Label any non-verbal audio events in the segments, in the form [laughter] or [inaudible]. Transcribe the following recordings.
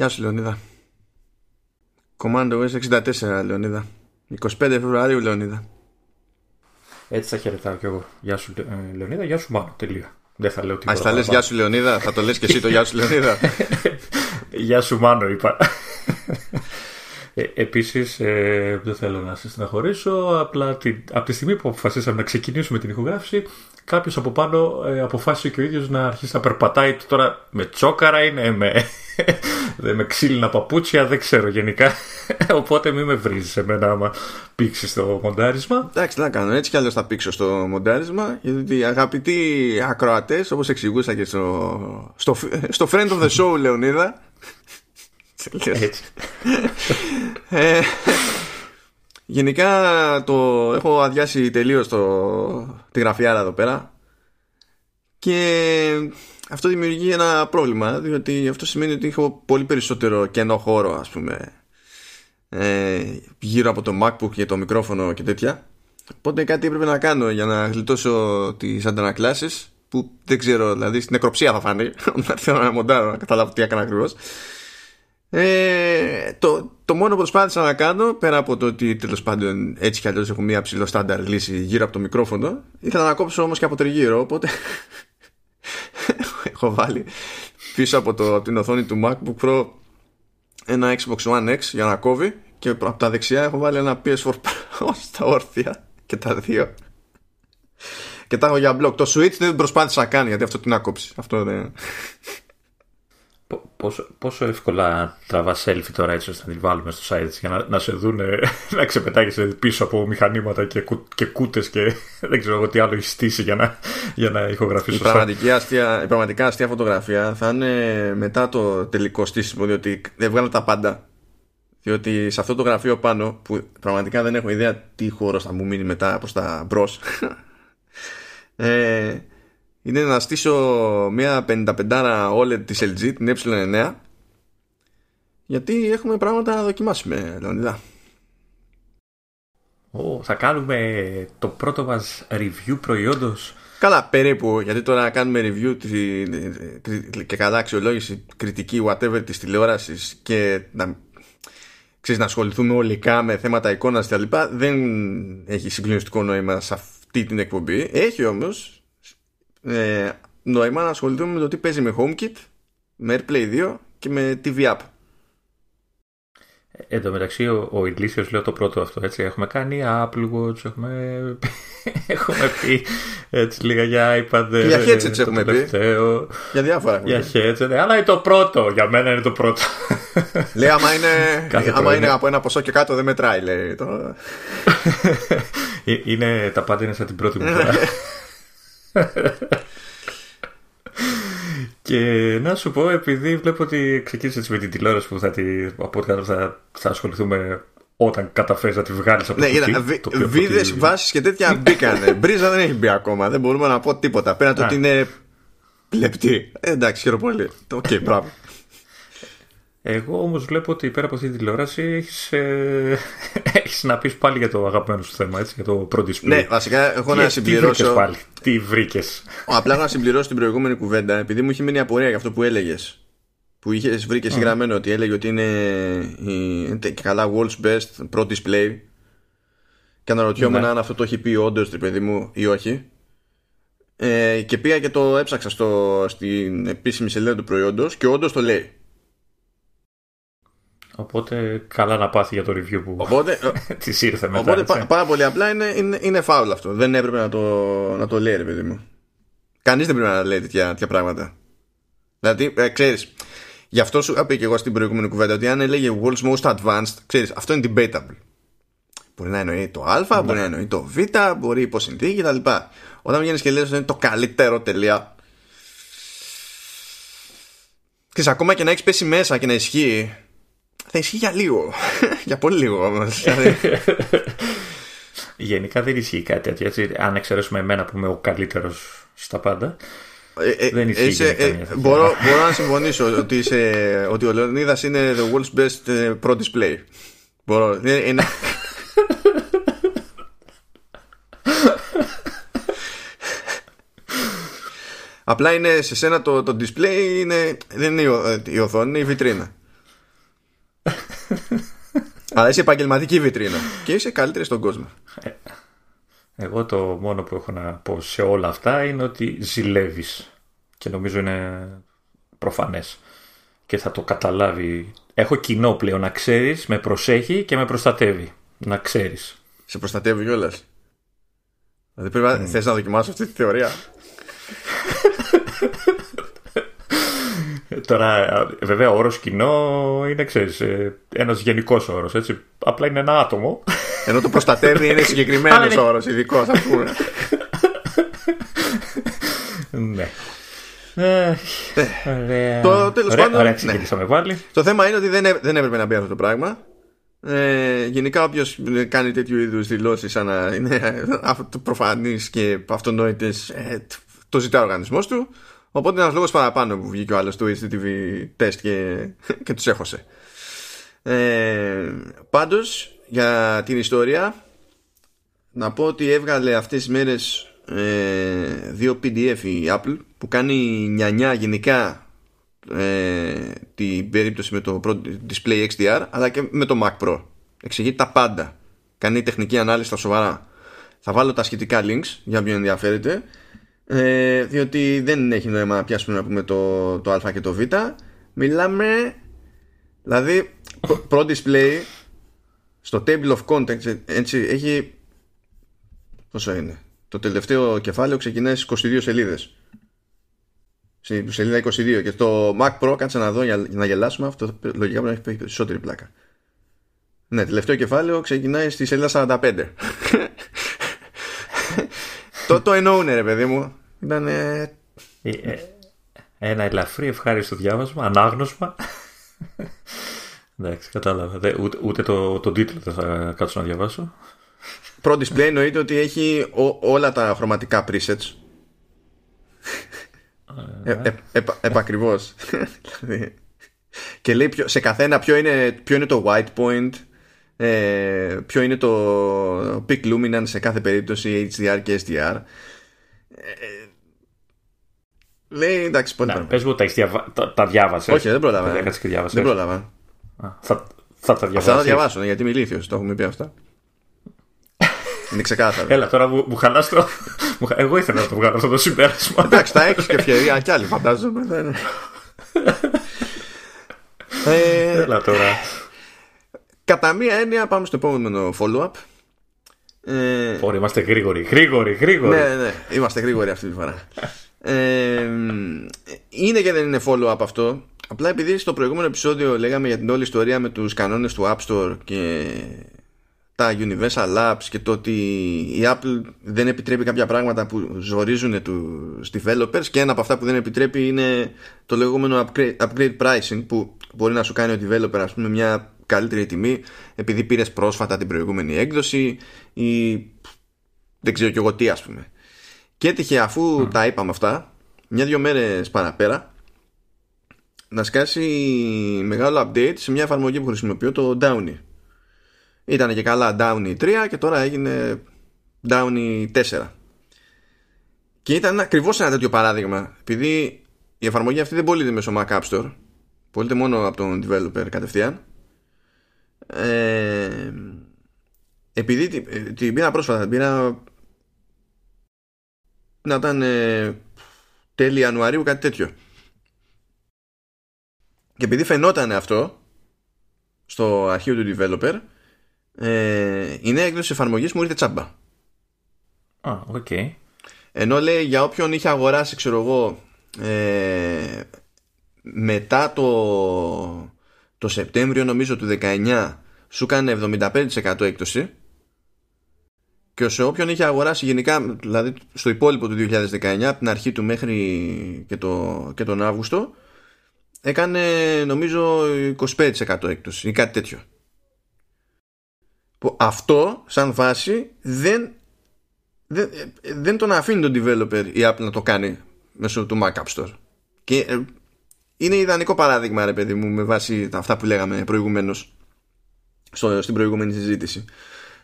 Γεια σου Λεωνίδα. Commando S64 Λεωνίδα. 25 Φεβρουαρίου Λεωνίδα. Έτσι θα χαιρετάω κι εγώ. Γεια σου ε, Λεωνίδα, γεια σου Μάνο. Τελεία. Δεν θα λέω τίποτα. Α, θα λες γεια σου Λεωνίδα, θα το λες και εσύ το γεια σου Λεωνίδα. [laughs] γεια σου Μάνο, είπα. Ε, Επίσης, ε, δεν θέλω να σα στεναχωρήσω. Απλά την, από τη στιγμή που αποφασίσαμε να ξεκινήσουμε την ηχογράφηση, κάποιος από πάνω ε, αποφάσισε και ο ίδιος να αρχίσει να περπατάει. Τώρα με τσόκαρα είναι, με, με ξύλινα παπούτσια, δεν ξέρω γενικά. [laughs] Οπότε μην με βρίζεις εμένα άμα πήξεις το μοντάρισμα. Εντάξει, τι να κάνω. Έτσι κι αλλιώς θα πήξω στο μοντάρισμα. Γιατί αγαπητοί ακροατές, όπως εξηγούσα και στο, στο, στο Friend of the Show, Λεωνίδα. Έτσι. ε, γενικά το έχω αδειάσει τελείως το, τη γραφιάρα εδώ πέρα και αυτό δημιουργεί ένα πρόβλημα διότι αυτό σημαίνει ότι έχω πολύ περισσότερο κενό χώρο ας πούμε ε, γύρω από το macbook και το μικρόφωνο και τέτοια. Οπότε κάτι έπρεπε να κάνω για να γλιτώσω τις αντανακλάσεις που δεν ξέρω δηλαδή στην νεκροψία θα φανεί [laughs] όταν θέλω να μοντάρω να καταλάβω τι έκανα ακριβώς. Ε, το, το μόνο που προσπάθησα να κάνω πέρα από το ότι τέλος πάντων έτσι κι αλλιώς έχω μία ψηλό στάνταρ λύση γύρω από το μικρόφωνο ήθελα να κόψω όμως και από τριγύρω οπότε έχω βάλει πίσω από, το, από την οθόνη του MacBook Pro ένα Xbox One X για να κόβει και από τα δεξιά έχω βάλει ένα PS4 Pro [laughs] στα όρθια και τα δύο. Και τα έχω για μπλοκ το Switch δεν προσπάθησα να κάνει γιατί αυτό τι να κόψει αυτό δεν Πόσο, πόσο εύκολα τραβά selfie τώρα έτσι ώστε να τη βάλουμε στο site για να, να σε δουν [laughs] να ξεπετάγεσαι πίσω από μηχανήματα και, κου, και κούτες και [laughs] δεν ξέρω εγώ τι άλλο έχεις στήσει για να, για να ηχογραφήσει. Η, πραγματική αστεία, η πραγματικά αστεία φωτογραφία θα είναι μετά το τελικό στήσιμο διότι δεν βγάλω τα πάντα. Διότι σε αυτό το γραφείο πάνω που πραγματικά δεν έχω ιδέα τι χώρος θα μου μείνει μετά προς τα μπρος [laughs] ε, είναι να στήσω μια 55 OLED της LG, την E9 γιατί έχουμε πράγματα να δοκιμάσουμε, Λεωνίδα. Oh, θα κάνουμε το πρώτο μας review προϊόντος Καλά, περίπου, γιατί τώρα κάνουμε review και καλά αξιολόγηση κριτική whatever της τηλεόρασης και να, ξέρεις, να ασχοληθούμε ολικά με θέματα εικόνας και δεν έχει συγκλονιστικό νόημα σε αυτή την εκπομπή. Έχει όμως ε, νόημα να ασχοληθούμε με το τι παίζει με HomeKit, με AirPlay 2 και με TV App. Εν τω μεταξύ, ο, ο Ηλίσιος λέω το πρώτο αυτό. Έτσι. Έχουμε κάνει Apple Watch, έχουμε, [laughs] έχουμε πει έτσι, λίγα για iPad. Και για headset έχουμε πει. Για διάφορα. Για headset, ναι, αλλά είναι το πρώτο. Για μένα είναι το πρώτο. Λέει, άμα είναι, [laughs] άμα είναι από ένα ποσό και κάτω δεν μετράει, λέει. Το... [laughs] Ε, είναι, τα πάντα είναι σαν την πρώτη μου φορά. Και να σου πω, επειδή βλέπω ότι ξεκίνησες με την τηλεόραση που θα, τη, από θα, θα ασχοληθούμε όταν καταφέρεις να τη βγάλεις από ναι, το κουτί. Βίδες, βάσεις και τέτοια μπήκανε. [laughs] Μπρίζα δεν έχει μπει ακόμα. Δεν μπορούμε να πω τίποτα. Πέραν το ότι είναι λεπτή. Ε, εντάξει, χαίρομαι πολύ. OK, okay, μπράβο. Εγώ όμως βλέπω ότι πέρα από αυτή τη τηλεόραση έχεις ε, [laughs] έχεις να πεις πάλι για το αγαπημένο σου θέμα, έτσι, για το Pro Display. Ναι, βασικά έχω να συμπληρώσω. Τι πάλι, τι βρήκες; Απλά να συμπληρώσω την προηγούμενη κουβέντα, επειδή μου είχε μείνει απορία για αυτό που έλεγες. Που είχες βρει και συγγραμμένο ότι έλεγε ότι είναι η, και καλά World's Best Pro Display. Και αναρωτιόμουν ναι. αν αυτό το έχει πει όντως, παιδί μου, ή όχι. Ε, και πήγα και το έψαξα στο, στην επίσημη σελίδα του προϊόντος και όντως το λέει. Οπότε καλά να πάθει για το review που οπότε, [laughs] της ήρθε μετά. Οπότε πά, πάρα πολύ απλά είναι, είναι, είναι φάουλ αυτό. Δεν έπρεπε να το, να το λέει, ρε παιδί μου. Κανείς δεν πρέπει να λέει τέτοια, τέτοια πράγματα. Δηλαδή, ε, ξέρεις, γι' αυτό σου είπα και εγώ στην προηγούμενη κουβέντα ότι αν έλεγε World's Most Advanced, ξέρεις, αυτό είναι debatable. Μπορεί να εννοεί το Α, ναι. μπορεί να εννοεί το Β, μπορεί υπό συνθήκη κτλ. Όταν βγαίνεις και λες ότι είναι το καλύτερο τελεία. Και ακόμα και να έχεις πέσει μέσα και να ισχύει θα ισχύει για λίγο. [laughs] για πολύ λίγο όμως. Δηλαδή. Γενικά δεν ισχύει κάτι τέτοιο. Έτσι, αν εξαιρέσουμε εμένα που είμαι ο καλύτερος στα πάντα. Ε, ε, δεν ισχύει. Είσαι, ε, μπορώ, μπορώ να συμφωνήσω ότι, είσαι, ότι ο Λεωνίδας είναι the world's best ε, pro display. Μπορώ. Είναι, Απλά είναι σε σένα το, το display είναι, δεν είναι η, η οθόνη, είναι η βιτρίνα. Αλλά είσαι επαγγελματική βιτρίνα και είσαι καλύτερη στον κόσμο. Ε, εγώ το μόνο που έχω να πω σε όλα αυτά είναι ότι ζηλεύεις και νομίζω είναι προφανές και θα το καταλάβει. Έχω κοινό πλέον να ξέρεις, με προσέχει και με προστατεύει. Να ξέρεις. Σε προστατεύει κιόλας. Δηλαδή πρέπει να θες να δοκιμάσω αυτή τη θεωρία. Τώρα, βέβαια, ο όρος κοινό είναι, ξέρεις, ε, ένας γενικός όρος, έτσι. Απλά είναι ένα άτομο. Ενώ το προστατεύει είναι συγκεκριμένος [laughs] όρος, ειδικός, ας πούμε. ναι. Ε, το τέλος πάντων. ναι. πάλι. Το θέμα είναι ότι δεν, δεν έπρεπε να μπει αυτό το πράγμα. Ε, γενικά όποιος κάνει τέτοιου είδους δηλώσεις σαν να είναι προφανείς και αυτονόητες ε, το ζητάει ο οργανισμός του οπότε ένας λόγος παραπάνω που βγήκε ο άλλος του HTTV test και, [laughs] και τους έχωσε. Ε, πάντως για την ιστορία να πω ότι έβγαλε αυτές τις μέρες ε, δύο PDF η Apple που κάνει νιανιά γενικά ε, την περίπτωση με το Display XDR αλλά και με το Mac Pro. Εξηγεί τα πάντα. Κάνει τεχνική ανάλυση στα σοβαρά. Θα βάλω τα σχετικά links για ποιον ενδιαφέρεται ε, διότι δεν έχει νόημα να πιάσουμε να πούμε το, το α και το β. Μιλάμε δηλαδή Pro Display στο Table of Contents έτσι έχει πόσο είναι το τελευταίο κεφάλαιο ξεκινάει στις 22 σελίδες. Στη σελίδα 22 και το Mac Pro κάτσε να δω για να γελάσουμε αυτό λογικά πρέπει να έχει περισσότερη πλάκα. Ναι τελευταίο κεφάλαιο ξεκινάει στη σελίδα 45 [laughs] το, το εννοούν ρε παιδί μου ήταν ε, ε, ένα ελαφρύ ευχάριστο διάβασμα ανάγνωσμα. Εντάξει κατάλαβα. Ούτε, ούτε το, το τίτλο δεν θα κάτσω να διαβάσω. Pro Display εννοείται ότι έχει όλα τα χρωματικά presets. Ε, ε, ε, επακριβώς. Δηλαδή, και λέει σε καθένα ποιο είναι, ποιο είναι το white point ε, ποιο είναι το peak luminance σε κάθε περίπτωση HDR και SDR ε, λέει εντάξει πολύ να, πες μου τα, τα, τα διάβασες όχι δεν πρόλαβα δεν πρόλαβα θα, θα τα διαβάσω θα τα διαβάσω γιατί είμαι ηλίθιος το έχουμε πει αυτά [laughs] είναι ξεκάθαρο. Έλα τώρα μου, μου χαλάς το. Εγώ ήθελα να το βγάλω αυτό το συμπέρασμα. Εντάξει, θα έχεις και ευκαιρία κι άλλοι φαντάζομαι. ε, Έλα τώρα. Κατά μία έννοια πάμε στο επόμενο follow-up. Ε, Ωραία, είμαστε γρήγοροι, γρήγοροι, γρήγοροι. Ναι, ναι, είμαστε γρήγοροι αυτή τη φορά. Ε, είναι και δεν είναι follow-up αυτό. Απλά επειδή στο προηγούμενο επεισόδιο λέγαμε για την όλη ιστορία με τους κανόνες του App Store και τα Universal Labs και το ότι η Apple δεν επιτρέπει κάποια πράγματα που ζορίζουν τους developers και ένα από αυτά που δεν επιτρέπει είναι το λεγόμενο upgrade, upgrade pricing που μπορεί να σου κάνει ο developer ας πούμε μια καλύτερη τιμή επειδή πήρες πρόσφατα την προηγούμενη έκδοση ή δεν ξέρω και εγώ τι ας πούμε και έτυχε αφού τα είπαμε αυτά μια-δυο μέρες παραπέρα να σκάσει μεγάλο update σε μια εφαρμογή που χρησιμοποιώ το Downy ήταν και καλά Downy 3 και τώρα έγινε Downy 4. Και ήταν ακριβώς ένα τέτοιο παράδειγμα. Επειδή η εφαρμογή αυτή δεν πωλείται μέσω Mac App Store. Πωλείται μόνο από τον developer κατευθείαν. Ε, επειδή την, την πήρα πρόσφατα, την πήρα να ήταν ε, τέλη Ιανουαρίου κάτι τέτοιο. Και επειδή φαινόταν αυτό στο αρχείο του developer ε, η νέα έκδοση εφαρμογής μου ήρθε τσάμπα. Α, OK. Okay. Ενώ λέει για όποιον είχε αγοράσει, ξέρω εγώ, ε, μετά το, το Σεπτέμβριο νομίζω του 19 σου κάνει 75% έκπτωση και σε όποιον είχε αγοράσει γενικά δηλαδή στο υπόλοιπο του 2019 από την αρχή του μέχρι και, το, και τον Αύγουστο έκανε νομίζω 25% έκπτωση ή κάτι τέτοιο που αυτό σαν βάση δεν, δεν, δεν τον αφήνει τον developer η Apple να το κάνει μέσω του Mac App Store. Και ε, είναι ιδανικό παράδειγμα ρε παιδί μου με βάση αυτά που λέγαμε προηγουμένως στο, στην προηγούμενη συζήτηση.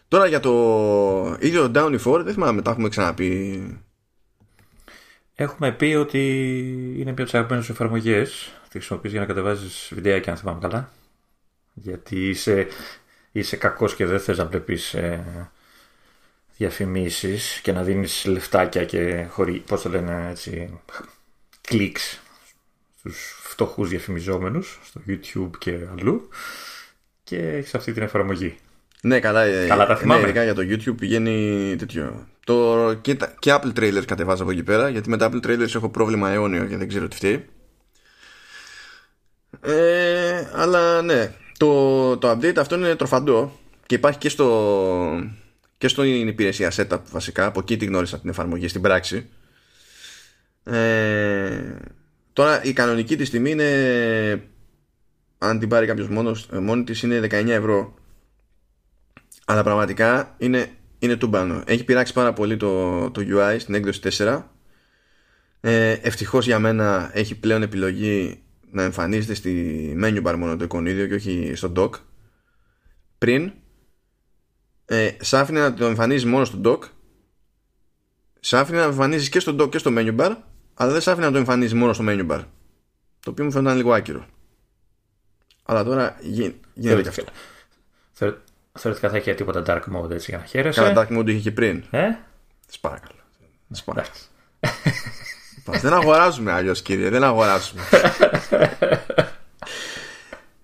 Τώρα για το ίδιο Downy 4 δεν θυμάμαι τα έχουμε ξαναπεί. Έχουμε πει ότι είναι πιο τι αγαπημένε εφαρμογές. Τη χρησιμοποιεί για να κατεβάζεις βιντεάκια, αν θυμάμαι καλά. Γιατί είσαι, είσαι κακός και δεν θες να βλέπεις ε, διαφημίσεις και να δίνεις λεφτάκια και χωρί, πώς το λένε έτσι, κλικς στους φτωχούς διαφημιζόμενους στο YouTube και αλλού και έχεις αυτή την εφαρμογή. Ναι, καλά, ε, καλά τα ναι, θυμάμαι. Ναι, για το YouTube πηγαίνει τέτοιο. Το, και, και Apple Trailers κατεβάζω από εκεί πέρα, γιατί με τα Apple Trailers έχω πρόβλημα αιώνιο και δεν ξέρω τι φταίει. Ε, αλλά ναι, το, το update αυτό είναι τροφαντό και υπάρχει και στο και στην υπηρεσία setup βασικά από εκεί τη γνώρισα την εφαρμογή στην πράξη ε, τώρα η κανονική της τιμή είναι αν την πάρει κάποιος μόνος, μόνη της είναι 19 ευρώ αλλά πραγματικά είναι, είναι τούμπανο έχει πειράξει πάρα πολύ το, το UI στην έκδοση 4 ε, ευτυχώς για μένα έχει πλέον επιλογή να εμφανίζεται στη menu bar μόνο το εικονίδιο και όχι στο dock. Πριν ε, σ' άφηνε να το εμφανίζεις μόνο στο dock. Σ' άφηνε να το εμφανίζεις και στο dock και στο menu bar αλλά δεν σ' άφηνε να το εμφανίζεις μόνο στο menu bar. Το οποίο μου φαίνονταν λίγο άκυρο. Αλλά τώρα γίνεται και αυτό Θεωρητικά θα είχε τίποτα dark mode έτσι για να χαίρεσαι. Καλά, dark mode είχε και πριν. Ε; Σπάρακαλο. δεν αγοράζουμε αλλιώς, κύριε. Δεν αγοράζουμε.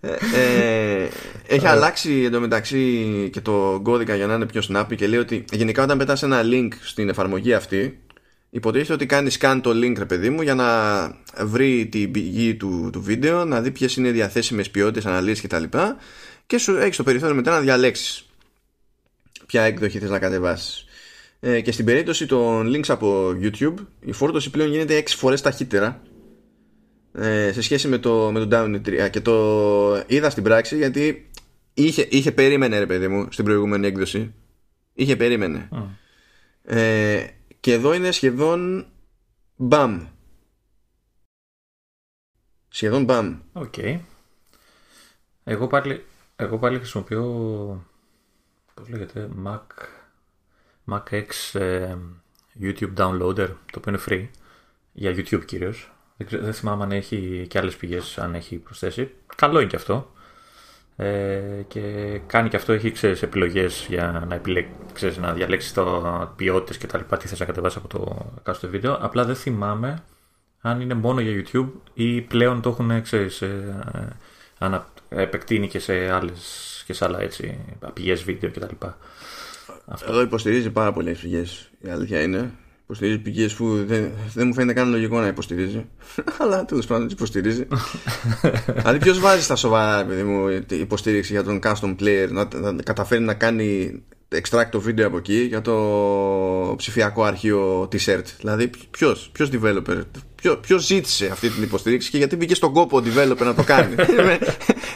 ε, ε, έχει αλλάξει εντωμεταξύ και το κώδικα για να είναι πιο snappy και λέει ότι γενικά όταν πετάς ένα link στην εφαρμογή αυτή υποτίθεται ότι κάνεις scan το link ρε παιδί μου για να βρει την πηγή του, του βίντεο να δει ποιες είναι οι διαθέσιμες ποιότητες αναλύσεις κτλ και, και σου έχεις το περιθώριο μετά να διαλέξεις ποια έκδοχη θες να κατεβάσεις. Ε, και στην περίπτωση των links από YouTube η φόρτωση πλέον γίνεται 6 φορές ταχύτερα ε, σε σχέση με το, με το Downie 3 και το είδα στην πράξη γιατί είχε, είχε περίμενε ρε παιδί μου στην προηγούμενη έκδοση. Είχε περίμενε. Ε, και εδώ είναι σχεδόν μπαμ. Σχεδόν μπαμ. OK. Okay. εγώ πάλι εγώ πάλι χρησιμοποιώ πώς λέγεται Mac Mac X ε, YouTube Downloader το οποίο είναι free για YouTube κυρίως. Δεν, δεν θυμάμαι αν έχει και άλλες πηγές αν έχει προσθέσει. Καλό είναι και αυτό. Ε, και κάνει και αυτό έχει ξέρεις, επιλογές για να, επιλέξεις, ξέρεις, να διαλέξεις το ποιότητες και τα λοιπά τι θες να κατεβάσεις από το κάστο βίντεο. Απλά δεν θυμάμαι αν είναι μόνο για YouTube ή πλέον το έχουν ξέρεις, ε, ανα, επεκτείνει και σε άλλες και σε άλλα έτσι, πηγές βίντεο κτλ. Εδώ υποστηρίζει πάρα πολλέ πηγές. Η αλήθεια είναι. Υποστηρίζει πηγές που δεν, δεν μου φαίνεται καν λογικό να υποστηρίζει. [laughs] Αλλά τέλος πάντων τις υποστηρίζει. [laughs] δηλαδή, ποιος βάζει στα σοβαρά, παιδί μου, υποστήριξη για τον custom player να, να καταφέρει να κάνει extract το βίντεο από εκεί για το ψηφιακό αρχείο t-shirt. Δηλαδή, ποιο ποιος developer, ποιο ζήτησε αυτή την υποστήριξη και γιατί μπήκε στον κόπο ο developer να το κάνει.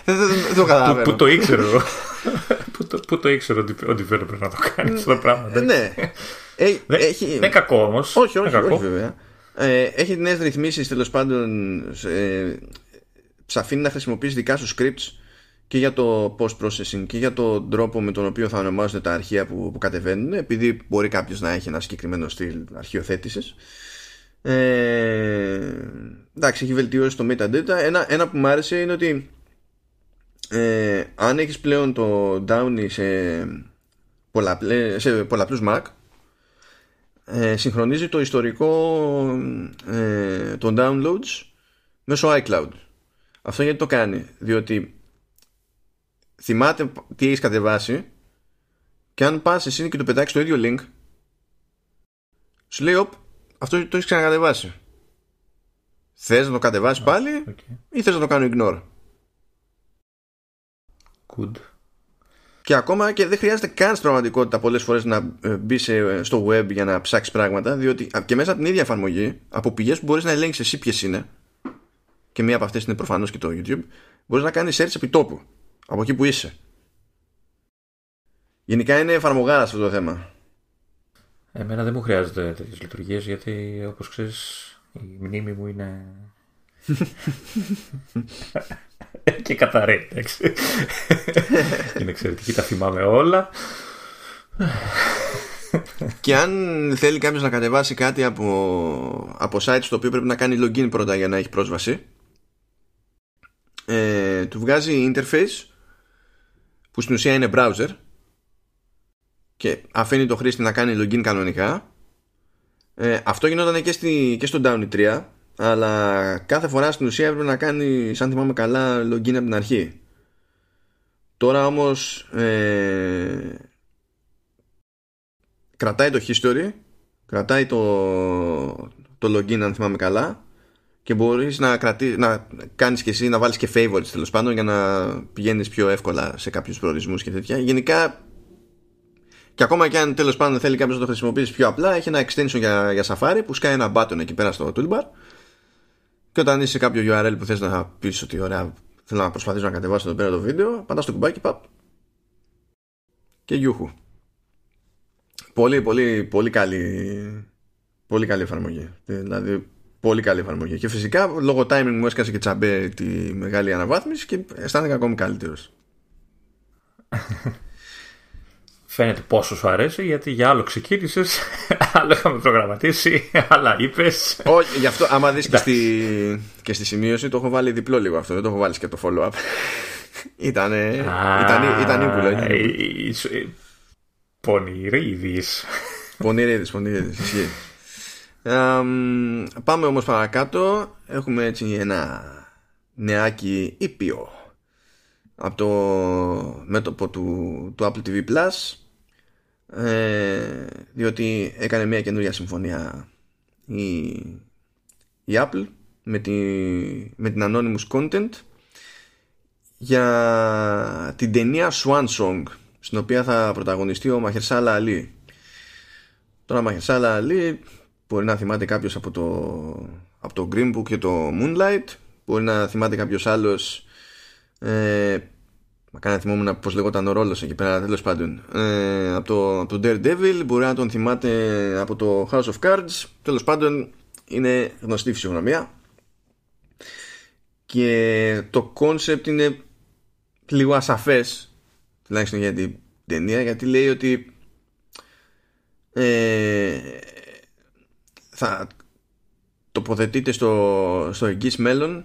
δεν το καταλαβαίνω. Πού το ήξερε Πού το ήξερε ο developer να το κάνει αυτό το πράγμα. Ναι. Ε, έχει... Δεν είναι κακό όμω. Όχι, όχι, όχι, βέβαια. Ε, έχει νέε ρυθμίσει τέλο πάντων. Ε, ψαφίνει να χρησιμοποιήσει δικά σου scripts και για το post-processing και για τον τρόπο με τον οποίο θα ονομάζουν τα αρχεία που, που κατεβαίνουν επειδή μπορεί κάποιος να έχει ένα συγκεκριμένο στυλ αρχιοθέτησης. Ε, εντάξει έχει βελτιώσει το metadata ένα, ένα που μου άρεσε είναι ότι ε, αν έχεις πλέον το Downy σε, πολλαπλέ, σε πολλαπλούς Mac ε, συγχρονίζει το ιστορικό ε, των downloads μέσω iCloud. Αυτό γιατί το κάνει διότι θυμάται τι έχεις κατεβάσει και αν πας εσύ και το πετάξεις το ίδιο link σου λέει οπ αυτό το έχεις ξανακατεβάσει θες να το κατεβάσεις πάλι ή θες να το κάνω ignore; Good. Και ακόμα και δεν χρειάζεται καν στην πραγματικότητα πολλές φορές να ε, μπει στο web για να ψάξεις πράγματα, διότι και μέσα από την ίδια εφαρμογή, από πηγές που μπορείς να ελέγξεις εσύ ποιες είναι, και μία από αυτές είναι προφανώς και το YouTube, μπορείς να κάνεις search επί τόπου από εκεί που είσαι. Γενικά είναι εφαρμογάρας αυτό το θέμα. Εμένα δεν μου χρειάζεται τέτοιες λειτουργίες γιατί όπως ξέρεις η μνήμη μου είναι. [laughs] και καθαρή, εντάξει. [laughs] είναι εξαιρετική, τα θυμάμαι όλα. και αν θέλει κάποιος να κατεβάσει κάτι από, από site στο οποίο πρέπει να κάνει login πρώτα για να έχει πρόσβαση, ε, του βγάζει interface που στην ουσία είναι browser και αφήνει το χρήστη να κάνει login κανονικά. Ε, αυτό γινόταν και, στη, και στο Downy 3 αλλά κάθε φορά στην ουσία έπρεπε να κάνει σαν θυμάμαι καλά login από την αρχή. Τώρα όμως ε, κρατάει το history κρατάει το, το login αν θυμάμαι καλά και μπορείς να, κρατεί, να κάνεις και εσύ να βάλεις και favorites τέλος πάντων για να πηγαίνεις πιο εύκολα σε κάποιους προορισμούς και τέτοια γενικά και ακόμα και αν τέλος πάντων θέλει κάποιος να το χρησιμοποιήσει πιο απλά, έχει ένα extension για, για Safari που σκάει ένα button εκεί πέρα στο toolbar. Και όταν είσαι σε κάποιο URL που θες να πεις ότι ωραία, θέλω να προσπαθήσω να κατεβάσω εδώ πέρα το βίντεο, πατάς το κουμπάκι, παπ. Και γιούχου. Πολύ, πολύ, πολύ καλή, πολύ καλή εφαρμογή. Δηλαδή, πολύ καλή εφαρμογή. Και φυσικά λόγω timing μου έσκασε και τσαμπέ τη μεγάλη αναβάθμιση και αισθάνθηκα ακόμη καλύτερο. Φαίνεται πόσο σου αρέσει γιατί για άλλο ξεκίνησε, άλλο είχαμε προγραμματίσει, άλλα είπε. Όχι, γι' αυτό άμα δει και, στη, και στη σημείωση το έχω βάλει διπλό λίγο αυτό, δεν το έχω βάλει και το follow-up. ήταν, ήταν, ήταν ύπουλο. Πονηρίδης. Πονηρίδης, πονηρίδης, ισχύει. Πάμε όμως παρακάτω. Έχουμε έτσι ένα νεάκι ήπιο από το μέτωπο του, του Apple TV Plus ε, διότι έκανε μια καινούργια συμφωνία η, η Apple με, τη, με την Anonymous Content για την ταινία Swan Song στην οποία θα πρωταγωνιστεί ο Μαχερσάλα Αλή τώρα Μαχερσάλα Αλή μπορεί να θυμάται κάποιος από το, από το Green Book και το Moonlight μπορεί να θυμάται κάποιος άλλος ε, Μα κάνει θυμόμουν πώς λεγόταν ο ρόλος εκεί πέρα, τέλος πάντων. Ε, από, το, από το Daredevil, μπορεί να τον θυμάται από το House of Cards. Τέλος πάντων, είναι γνωστή φυσιογνωμία. Και το concept είναι λίγο ασαφές, τουλάχιστον για την ταινία, γιατί λέει ότι ε, θα τοποθετείται στο, στο εγγύς μέλλον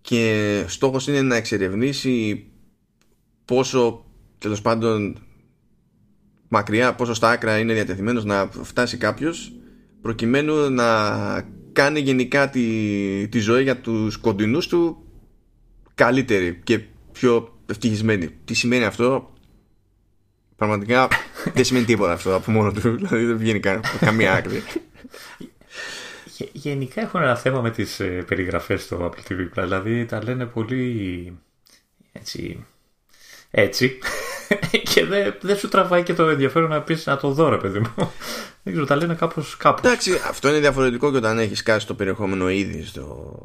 και στόχος είναι να εξερευνήσει πόσο τέλος πάντων μακριά, πόσο στα άκρα είναι διατεθειμένος να φτάσει κάποιος προκειμένου να κάνει γενικά τη, τη ζωή για τους κοντινούς του καλύτερη και πιο ευτυχισμένη. Τι σημαίνει αυτό; Πραγματικά δεν σημαίνει τίποτα αυτό από μόνο του δηλαδή δεν βγαίνει καμία άκρη Γενικά έχουν ένα θέμα με τις ε, περιγραφές στο Apple TV Δηλαδή τα λένε πολύ έτσι, έτσι [laughs] και δεν δε σου τραβάει και το ενδιαφέρον να πεις να το δω ρε παιδί μου. Δεν ξέρω, τα λένε κάπως κάπως. Εντάξει, αυτό είναι διαφορετικό και όταν έχεις κάσει το περιεχόμενο ήδη στο,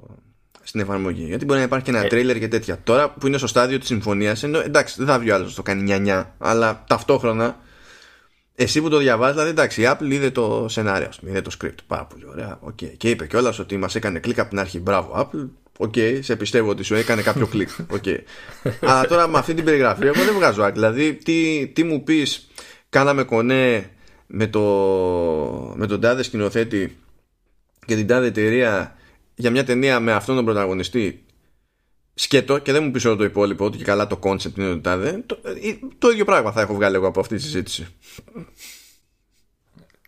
στην εφαρμογή. Γιατί μπορεί να υπάρχει και ένα ε... τρέιλερ και τέτοια. Τώρα που είναι στο στάδιο της συμφωνίας, εντάξει, δεν θα βγει ο άλλος να το κάνει νιανιά, αλλά ταυτόχρονα εσύ που το διαβάζεις, δηλαδή εντάξει, η Apple είδε το σενάριο, είδε το script. Πάρα πολύ ωραία. Okay. Και είπε κιόλας ότι μας έκανε κλικ από την αρχή. Μπράβο, Apple. OK, okay, σε πιστεύω ότι σου έκανε κάποιο [laughs] κλικ. Okay. Αλλά τώρα με αυτή την περιγραφή, εγώ δεν βγάζω άκρη. Δηλαδή, τι, τι μου πεις, κάναμε κονέ με, το, με τον τάδε σκηνοθέτη και την τάδε εταιρεία για μια ταινία με αυτόν τον πρωταγωνιστή σκέτο και δεν μου πεις όλο το υπόλοιπο ότι και καλά το concept είναι το τάδε το, ε, το ίδιο πράγμα θα έχω βγάλει εγώ από αυτή τη συζήτηση.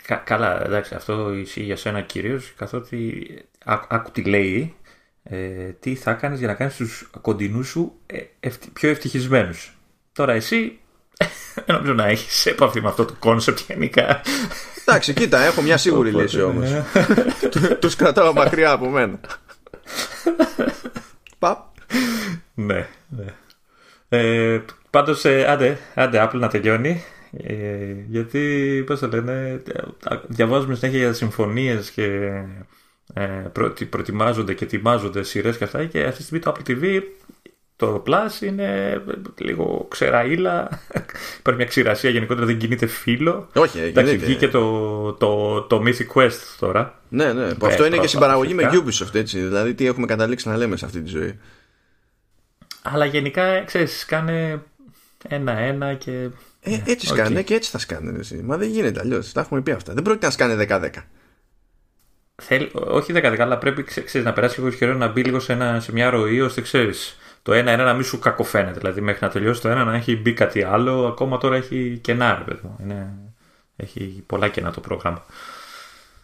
Κα, καλά εντάξει αυτό ισχύει για σένα κυρίως καθότι άκου τι λέει ε, τι θα κάνεις για να κάνεις τους κοντινούς σου ε, πιο ευτυχισμένους. Τώρα εσύ δεν νομίζω να έχεις επαφή με αυτό το concept γενικά εντάξει κοίτα έχω μια σίγουρη λύση όμως ναι. [laughs] τους κρατάω μακριά από μένα Παπ ναι, ναι. Ε, Πάντως, ε, άντε, άντε, Apple να τελειώνει. Ε, γιατί, πώς το λένε, διαβάζουμε συνέχεια για συμφωνίες και ε, προ, προετοιμάζονται και ετοιμάζονται σειρές και αυτά. Και αυτή τη στιγμή το Apple TV, το Plus είναι λίγο ξεραίλα. Υπάρχει [laughs] μια ξηρασία γενικότερα, δεν κινείται φίλο. Όχι, Εντάξει, βγήκε το, το, το Mythic Quest τώρα. Ναι, ναι. Που αυτό είναι και συμπαραγωγή με Ubisoft, έτσι. Δηλαδή, τι έχουμε καταλήξει να λέμε σε αυτή τη ζωή. Αλλά γενικά, ξέρεις, κάνε ένα-ένα και... Ε, έτσι okay. σκάνε και έτσι θα σκάνε. Εσύ. Μα δεν γίνεται αλλιώς. Τα έχουμε πει αυτά. Δεν πρόκειται να σκάνε 10-10. Θέλ, όχι 10-10, αλλά πρέπει ξέρεις, να περάσει λίγο καιρό να μπει λίγο σε, ένα, σε μια ροή ώστε ξέρεις. Το ένα είναι να μην σου κακοφαίνεται. Δηλαδή μέχρι να τελειώσει το ένα να έχει μπει κάτι άλλο. Ακόμα τώρα έχει κενά, ρε Είναι... Έχει πολλά κενά το πρόγραμμα.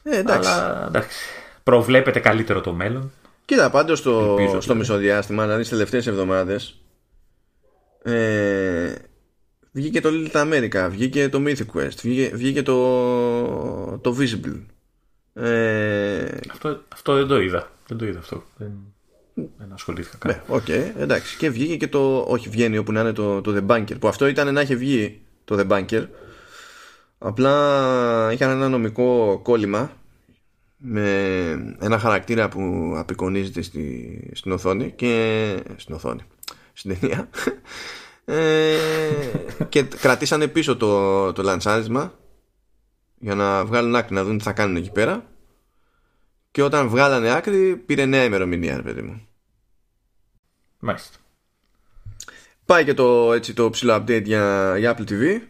Ε, εντάξει. Αλλά εντάξει. Προβλέπετε καλύτερο το μέλλον. Κοίτα, πάντως στο, στο μισοδιάστημα, δηλαδή στις τελευταίες εβδομάδες, ε, βγήκε το Little America, βγήκε το Mythic Quest, βγήκε, βγήκε το, το Visible. Ε, αυτό, αυτό δεν το είδα. Δεν το είδα αυτό. Δεν, δεν ασχολήθηκα καν. Ναι, OK, okay, εντάξει. Και βγήκε και το. Όχι, βγαίνει όπου να είναι το, το The Banker. Που αυτό ήταν να έχει βγει το The Banker. Απλά είχαν ένα νομικό κόλλημα με ένα χαρακτήρα που απεικονίζεται στη, στην οθόνη και στην οθόνη, στην ταινία ε, και κρατήσανε πίσω το, το λανσάρισμα για να βγάλουν άκρη να δουν τι θα κάνουν εκεί πέρα και όταν βγάλανε άκρη πήρε νέα ημερομηνία παιδί μου Μάλιστα Πάει και το, έτσι, το ψηλό update για, για Apple TV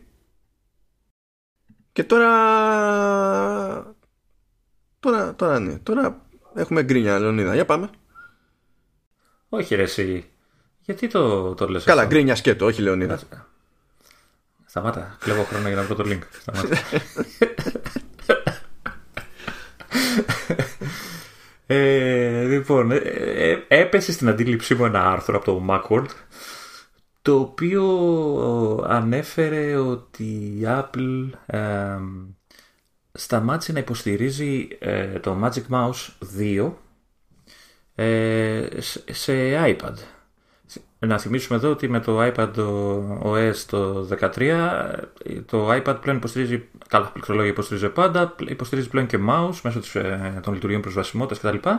και τώρα Τώρα, τώρα ναι. Τώρα έχουμε γκρίνια, Λεωνίδα. Για πάμε. Όχι ρε εσύ. Γιατί το, το λες Καλά, αυτό; γκρίνια σκέτο, όχι Λεωνίδα. Σταμάτα. Κλέβω χρόνο για να βρω το link. Σταμάτα. [laughs] [laughs] ε, λοιπόν, ε, ε, έπεσε στην αντίληψή μου ένα άρθρο από το Macworld το οποίο ανέφερε ότι η Apple ε, σταμάτησε να υποστηρίζει ε, το Magic Mouse 2 ε, σε iPad. Να θυμίσουμε εδώ ότι με το iPad OS το 13 το iPad πλέον υποστηρίζει, καλά πληκτρολόγια υποστηρίζει πάντα, υποστηρίζει πλέον και mouse μέσω της, ε, των λειτουργίων προσβασιμότητας κτλ.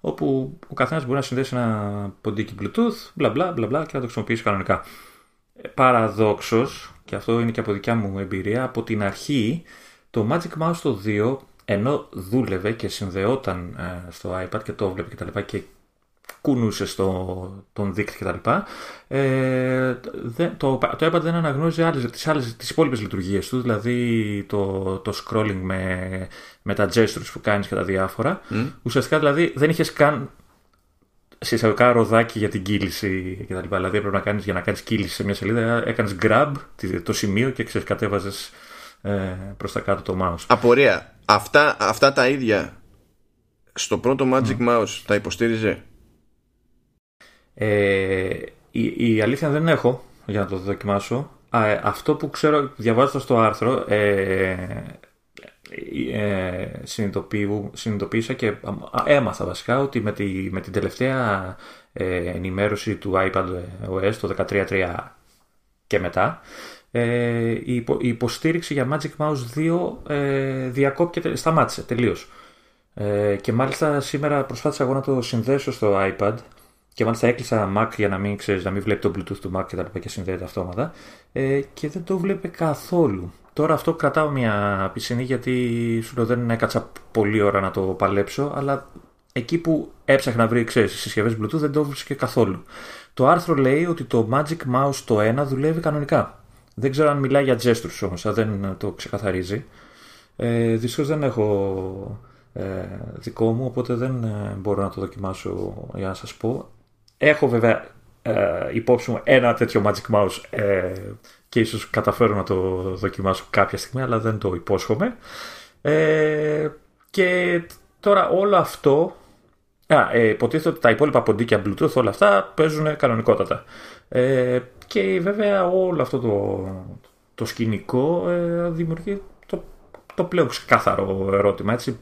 όπου ο καθένας μπορεί να συνδέσει ένα ποντίκι Bluetooth, μπλα μπλα μπλα μπλα και να το χρησιμοποιήσει κανονικά. Παραδόξως, και αυτό είναι και από δικιά μου εμπειρία, από την αρχή το Magic Mouse το 2 ενώ δούλευε και συνδεόταν ε, στο iPad και το βλέπε κτλ. Και, και κουνούσε στο, τον δείκτη κτλ. Ε, το, το iPad δεν αναγνώριζε άλλες, τις, άλλες, τις υπόλοιπες λειτουργίες του, δηλαδή το, το scrolling με, με τα gestures που κάνεις και τα διάφορα. Mm. Ουσιαστικά δηλαδή δεν είχες καν σε εισαγωγικά ροδάκι για την κύληση κτλ. Δηλαδή έπρεπε να κάνεις για να κάνεις κύληση σε μια σελίδα, έκανες grab το σημείο και ξέρεις κατέβαζες ε, προς τα κάτω το mouse. Απορία. Αυτά, αυτά τα ίδια στο πρώτο Magic Mouse τα υποστήριζε; Ε, η, η αλήθεια δεν έχω για να το δοκιμάσω. Ε, αυτό που ξέρω διαβάζοντας το άρθρο ε, ε, συνειδητοποίησα και έμαθα βασικά ότι με, τη, με την τελευταία ε, ενημέρωση του iPad OS το 13.3 και μετά ε, η, υποστήριξη για Magic Mouse 2 ε, διακόπηκε, σταμάτησε τελείως. Ε, και μάλιστα σήμερα προσπάθησα εγώ να το συνδέσω στο iPad και μάλιστα έκλεισα Mac για να μην, ξέρεις, να μην βλέπει το Bluetooth του Mac και τα λοιπά και συνδέεται αυτόματα ε, και δεν το βλέπει καθόλου. Τώρα αυτό κρατάω μια πισινή γιατί σου λέω δεν έκατσα πολλή ώρα να το παλέψω αλλά εκεί που έψαχνα να βρει ξέρεις, συσκευές Bluetooth δεν το βρίσκε καθόλου. Το άρθρο λέει ότι το Magic Mouse το 1 δουλεύει κανονικά. Δεν ξέρω αν μιλάει για gestures όμως, αν δεν το ξεκαθαρίζει. Ε, δυστυχώς δεν έχω ε, δικό μου, οπότε δεν ε, μπορώ να το δοκιμάσω για να σας πω. Έχω βέβαια ε, υπόψη μου ένα τέτοιο Magic Mouse ε, και ίσως καταφέρω να το δοκιμάσω κάποια στιγμή, αλλά δεν το υπόσχομαι. Ε, και τώρα όλο αυτό Α, ε, υποτίθεται ότι τα υπόλοιπα ποντίκια Bluetooth όλα αυτά παίζουν κανονικότατα. Ε, και βέβαια όλο αυτό το, το σκηνικό ε, δημιουργεί το, το πλέον ξεκάθαρο ερώτημα. Έτσι.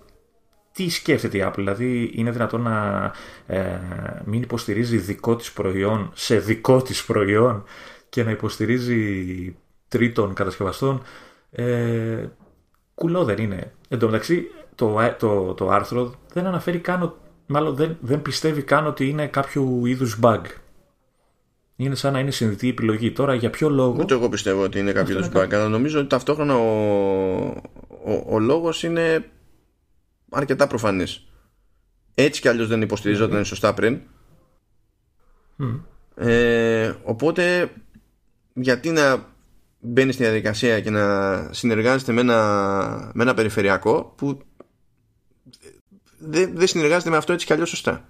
Τι σκέφτεται η Apple, δηλαδή είναι δυνατόν να ε, μην υποστηρίζει δικό της προϊόν σε δικό της προϊόν και να υποστηρίζει τρίτων κατασκευαστών. Ε, κουλό δεν είναι. Εν τω μεταξύ το, το, το άρθρο δεν αναφέρει καν, μάλλον δεν, δεν πιστεύει καν ότι είναι κάποιο είδους bug είναι σαν να είναι συνδυτή επιλογή. Τώρα για ποιο λόγο. Ούτε εγώ πιστεύω ότι είναι κάποιο είδους bug, αλλά νομίζω ότι ταυτόχρονα ο, ο, ο λόγος είναι αρκετά προφανής. Έτσι κι αλλιώς δεν υποστηριζόταν mm. σωστά πριν. Ε, οπότε γιατί να μπαίνει στη διαδικασία και να συνεργάζεται με ένα, με ένα περιφερειακό που δεν, δεν συνεργάζεται με αυτό έτσι κι αλλιώς σωστά;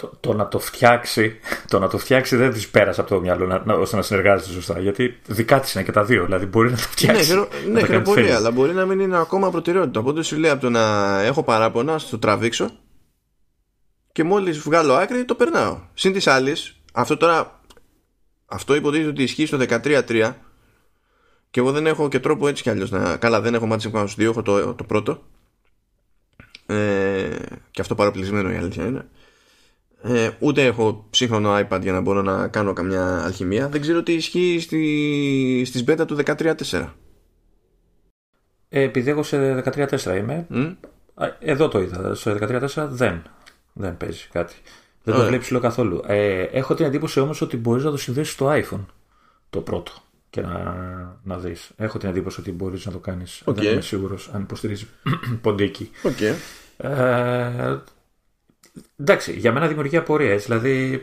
Το, το, να το φτιάξει, το να το φτιάξει δεν της πέρασε από το μυαλό να, να, ώστε να συνεργάζεται σωστά. Γιατί δικά της είναι και τα δύο. Δηλαδή μπορεί να το φτιάξει. Ναι, ναι πολύ, αλλά μπορεί να μην είναι ακόμα προτεραιότητα. Οπότε σου λέει από το να έχω παράπονα, στο τραβήξω και μόλις βγάλω άκρη το περνάω. Συν της άλλης, αυτό τώρα. Αυτό υποτίθεται ότι ισχύει στο 13.3 και εγώ δεν έχω και τρόπο έτσι κι αλλιώς να. Καλά, δεν έχω Magic Mouse 2, έχω το, το πρώτο. Ε, και αυτό παραπλησμένο η αλήθεια είναι. Ε, ούτε έχω σύγχρονο iPad για να μπορώ να κάνω καμιά αλχημία. Δεν ξέρω τι ισχύει στη, στις beta του 13.4. Ε, επειδή εγώ σε 13.4 είμαι, mm? εδώ το είδα. Στο 13.4 δεν, δεν παίζει κάτι. Δεν το βλέπει ψηλό καθόλου. Ε, έχω την εντύπωση όμως ότι μπορείς να το συνδέσεις στο iPhone το πρώτο και να, να δεις. Έχω την εντύπωση ότι μπορείς να το κάνεις. Okay. Δεν είμαι σίγουρος αν υποστηρίζει [clears throat] ποντίκι. Okay. Ε, εντάξει, για μένα δημιουργεί απορίες. Δηλαδή,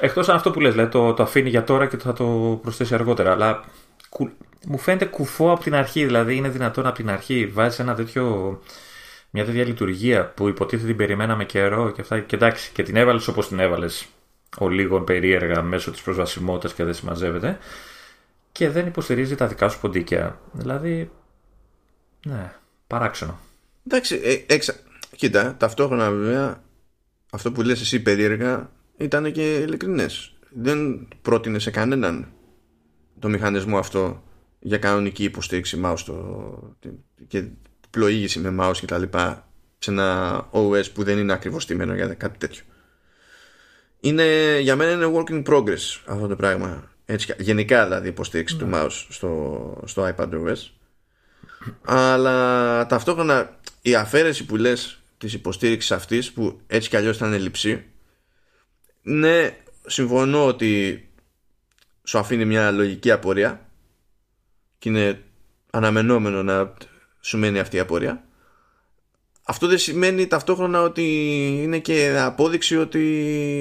εκτός αν αυτό που λες, δηλαδή, το, το αφήνει για τώρα και θα το προσθέσει αργότερα. Αλλά μου φαίνεται κουφό από την αρχή. Δηλαδή, είναι δυνατόν από την αρχή βάζεις ένα τέτοιο. Μια τέτοια λειτουργία που υποτίθεται την περιμέναμε καιρό και αυτά. Και εντάξει, και την έβαλες όπως την έβαλες ο λίγο περίεργα μέσω της προσβασιμότητας και δεν συμμαζεύεται. Και δεν υποστηρίζει τα δικά σου ποντίκια. Δηλαδή. Ναι, παράξενο. Εντάξει, ε, εξα... κοίτα, ταυτόχρονα βέβαια αυτό που λες εσύ περίεργα ήταν και ειλικρινές. Δεν πρότεινε σε κανέναν το μηχανισμό αυτό για κανονική υποστήριξη mouse το, και πλοήγηση με mouse και τα λοιπά σε ένα OS που δεν είναι ακριβώς στημένο για κάτι τέτοιο. Είναι, για μένα είναι work in progress αυτό το πράγμα. Έτσι, γενικά δηλαδή υποστήριξη του ναι. mouse στο, στο iPad OS. Αλλά ταυτόχρονα η αφαίρεση που λες της υποστήριξης αυτής που έτσι κι αλλιώς ήταν ελλειψή. Ναι συμφωνώ ότι σου αφήνει μια λογική απορία και είναι αναμενόμενο να σου μένει αυτή η απορία. Αυτό δεν σημαίνει ταυτόχρονα ότι είναι και απόδειξη ότι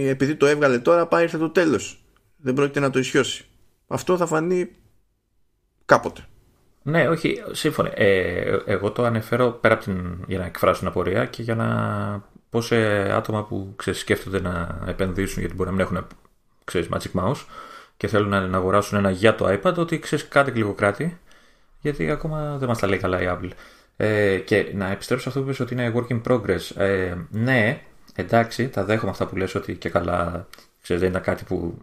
επειδή το έβγαλε τώρα πάει ήρθε το τέλος. Δεν πρόκειται να το ισιώσει. Αυτό θα φανεί κάποτε ναι, όχι, σύμφωνα. Ε, εγώ το ανεφέρω πέρα από την, για να εκφράσω την απορία και για να πω σε άτομα που ξέρεις, σκέφτονται να επενδύσουν γιατί μπορεί να μην έχουν ξέρεις, Magic Mouse και θέλουν να, να αγοράσουν ένα για το iPad ότι ξέρεις κάτι λίγο κράτη γιατί ακόμα δεν μας τα λέει καλά η Apple. Ε, και να επιστρέψω σε αυτό που είπες ότι είναι work in progress. Ε, ναι, εντάξει, τα δέχομαι αυτά που λες ότι και καλά ξέρεις, δεν ήταν κάτι που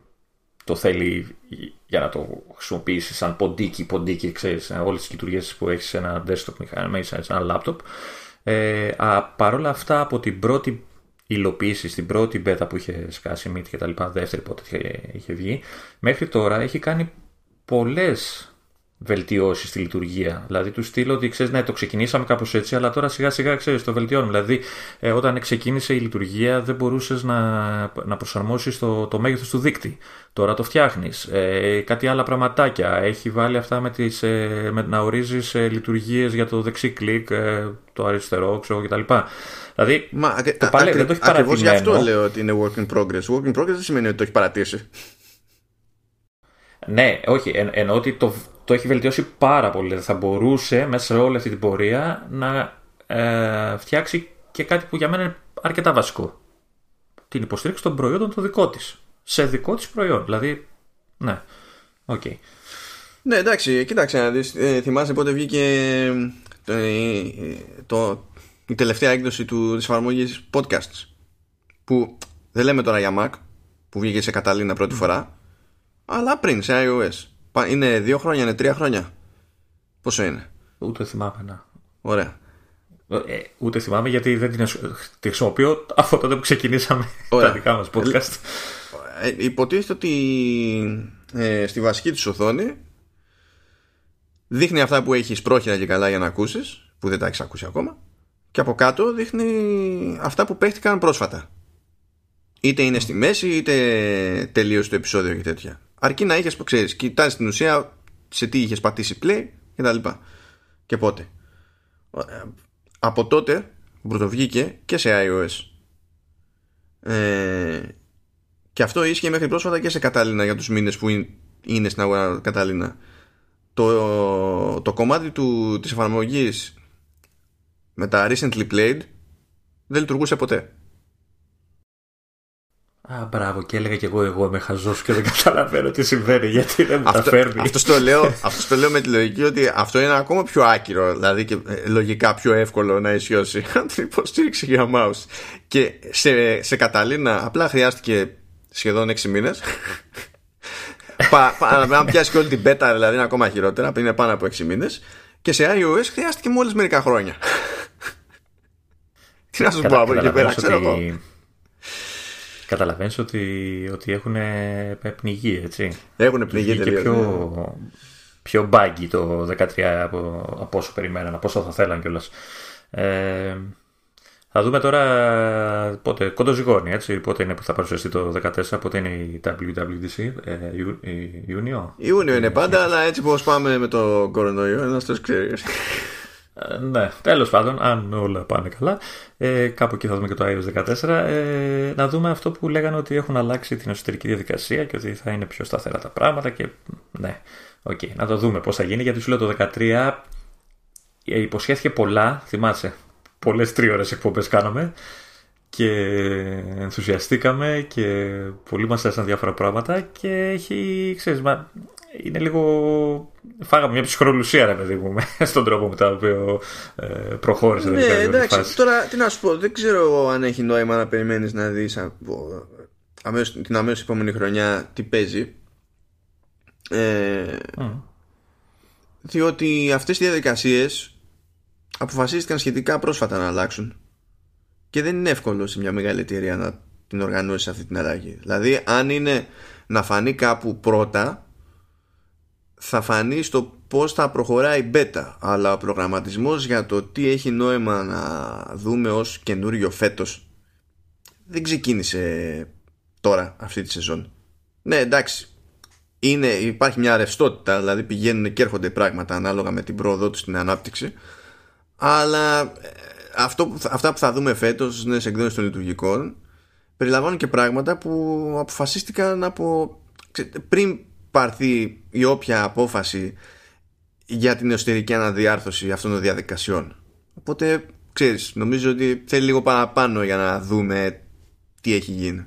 το θέλει για να το χρησιμοποιήσει σαν ποντίκι, ποντίκι, ξέρεις, όλες τις λειτουργίες που έχεις σε ένα desktop μηχανή, σε ένα laptop. Ε, α, παρόλα αυτά από την πρώτη υλοποίηση, στην πρώτη beta που είχε σκάσει Meet και τα λοιπά, δεύτερη πότε είχε, είχε βγει, μέχρι τώρα έχει κάνει πολλές βελτιώσει στη λειτουργία. Δηλαδή του στείλω ότι ξέρεις, ναι, το ξεκινήσαμε κάπως έτσι, αλλά τώρα σιγά σιγά ξέρεις, το βελτιώνουμε. Δηλαδή, ε, όταν ξεκίνησε η λειτουργία, δεν μπορούσες να, να προσαρμόσεις το, το μέγεθος του δίκτυ. Τώρα το φτιάχνεις. Ε, κάτι άλλα πραγματάκια. Έχει βάλει αυτά με, τις, ε, με να ορίζεις ε, λειτουργίες για το δεξί κλικ, ε, το αριστερό, ξέρω κτλ. Δηλαδή, Μα, το παλέ, δεν το έχει παρατήσει. Ακριβώς γι' αυτό λέω ότι είναι work in progress. Work in progress δεν σημαίνει ότι το έχει παρατήσει. Ναι, όχι. Εν, εννοώ ότι το, το έχει βελτιώσει πάρα πολύ. Θα μπορούσε μέσα σε όλη αυτή την πορεία να ε, φτιάξει και κάτι που για μένα είναι αρκετά βασικό. Την υποστήριξη των προϊόντων το δικό της. Σε δικό της προϊόν. Δηλαδή, ναι. OK. Okay. Ναι, εντάξει, κοίταξε να δεις. Ε, θυμάσαι πότε βγήκε ε, το, η τελευταία έκδοση του, της εφαρμογής podcasts που δεν λέμε τώρα για Mac που βγήκε σε Καταλήνα πρώτη φορά αλλά πριν σε iOS είναι δύο χρόνια, είναι τρία χρόνια. Πόσο είναι; Ούτε θυμάμαι να. Ωραία. Ε, ούτε θυμάμαι γιατί δεν την χρησιμοποιώ από τότε που ξεκινήσαμε [laughs] Ωραία. τα δικά μας podcast. Ε, υποτίθεται ότι ε, στη βασική της οθόνη δείχνει αυτά που έχεις πρόχειρα και καλά για να ακούσεις που δεν τα έχεις ακούσει ακόμα και από κάτω δείχνει αυτά που παίχτηκαν πρόσφατα είτε είναι στη μέση είτε τελείωσε το επεισόδιο και τέτοια Αρκεί να είχες, ξέρεις, κοιτάζει την ουσία σε τι είχες πατήσει play και τα λοιπά. Και πότε. Ε, από τότε που πρωτοβγήκε και σε iOS. Ε, και αυτό ίσχυε μέχρι πρόσφατα και σε Κατάληνα για τους μήνες που είναι στην αγορά Κατάληνα. Το, το κομμάτι του, της εφαρμογής με τα recently played δεν λειτουργούσε ποτέ. Α, μπράβο, και έλεγα και εγώ, εγώ είμαι χαζός και δεν καταλαβαίνω τι συμβαίνει, γιατί δεν μου τα φέρνει. Αυτό το, λέω, αυτό το λέω με τη λογική ότι αυτό είναι ακόμα πιο άκυρο, δηλαδή και ε, λογικά πιο εύκολο να ισιώσει [laughs] αν την υποστήριξη για mouse. Και σε, σε Καταλήνα απλά χρειάστηκε σχεδόν 6 μήνες. [laughs] Αν πιάσει και όλη την πέτα, δηλαδή είναι ακόμα χειρότερα, πριν είναι πάνω από 6 μήνες. Και σε iOS χρειάστηκε μόλις μερικά χρόνια. Τι να σου πω από εκεί πέρα, ξέρω εγώ. Καταλαβαίνεις ότι, ότι έχουν πνιγεί, έτσι. Έχουν πνιγεί τελείως. πιο, ναι. πιο μπάγκι το 13 από, από όσο περιμέναν, από όσο θα θέλαν κιόλας. Ε, θα δούμε τώρα πότε, κοντοζυγώνει, έτσι, πότε είναι που θα παρουσιαστεί το 14, πότε είναι η WWDC, ε, Ιούνιο. Ιούνιο είναι πάντα, αλλά έτσι πως πάμε με το κορονοϊό, ένας το ξέρεις. Ε, ναι, τέλος πάντων, αν όλα πάνε καλά, ε, κάπου εκεί θα δούμε και το iOS 14, ε, να δούμε αυτό που λέγανε ότι έχουν αλλάξει την εσωτερική διαδικασία και ότι θα είναι πιο σταθερά τα πράγματα και ναι, OK, okay, να το δούμε πώς θα γίνει, γιατί σου λέω το 13 υποσχέθηκε πολλά, θυμάσαι, πολλές τρίωρες εκπομπές κάναμε και ενθουσιαστήκαμε και πολύ μας έσαν διάφορα πράγματα και έχει, ξέρεις, μα, είναι λίγο. Φάγαμε μια ψυχρολουσία, ρε παιδί μου, [laughs] στον τρόπο με τον οποίο ε, προχώρησε. Ναι, εντάξει. Τώρα, τι να σου πω, δεν ξέρω αν έχει νόημα να περιμένεις να δεις την αμέσως επόμενη χρονιά τι παίζει. Ε, Διότι αυτές οι διαδικασίες αποφασίστηκαν σχετικά πρόσφατα να αλλάξουν και δεν είναι εύκολο σε μια μεγάλη εταιρεία να την οργανώσεις αυτή την αλλαγή. Δηλαδή, αν είναι να φανεί κάπου πρώτα, θα φανεί στο πώς θα προχωράει η beta αλλά ο προγραμματισμός για το τι έχει νόημα να δούμε ως καινούριο φέτος δεν ξεκίνησε τώρα αυτή τη σεζόν. Ναι εντάξει. Είναι, υπάρχει μια ρευστότητα δηλαδή πηγαίνουν και έρχονται πράγματα ανάλογα με την πρόοδό τους στην ανάπτυξη. Αλλά ε, αυτό, αυτά που θα δούμε φέτος νέες εκδόσεις των λειτουργικών περιλαμβάνουν και πράγματα που αποφασίστηκαν από πριν πάρθει η όποια απόφαση για την εσωτερική αναδιάρθρωση αυτών των διαδικασιών. Οπότε, ξέρεις, νομίζω ότι θέλει λίγο παραπάνω για να δούμε τι έχει γίνει.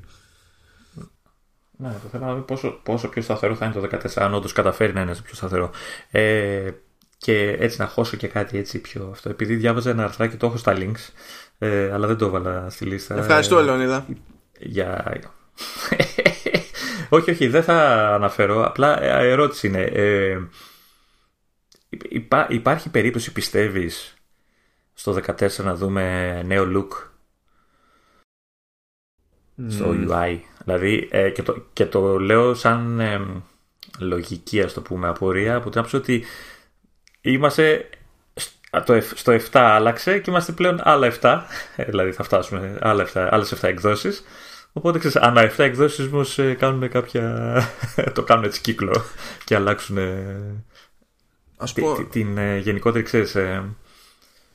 Ναι, το θέλω να δούμε πόσο, πόσο πιο σταθερό θα είναι το 14, αν όντως καταφέρει να είναι πιο σταθερό. Ε, και έτσι να χώσω και κάτι έτσι πιο αυτό. Επειδή διάβαζα ένα αρθράκι, το έχω στα links, ε, αλλά δεν το έβαλα στη λίστα. Ευχαριστώ, Λεωνίδα. Για... όχι, όχι, δεν θα αναφέρω. Απλά ε, ερώτηση είναι. Ε, υπάρχει περίπτωση, πιστεύεις, στο 14 να δούμε νέο look στο UI. Δηλαδή, ε, και, το, και το λέω σαν λογική, ας το πούμε, απορία, από την άποψη ότι είμαστε στο 7 άλλαξε και είμαστε πλέον άλλα 7, δηλαδή θα φτάσουμε άλλα 7, άλλες 7 εκδόσεις Οπότε ξέρεις, ανά 7 εκδόσεις όμως ε, κάνουν κάποια... [laughs] το κάνουν έτσι κύκλο και αλλάξουν Ας πω... την ε, γενικότερη ξέρεις, ε,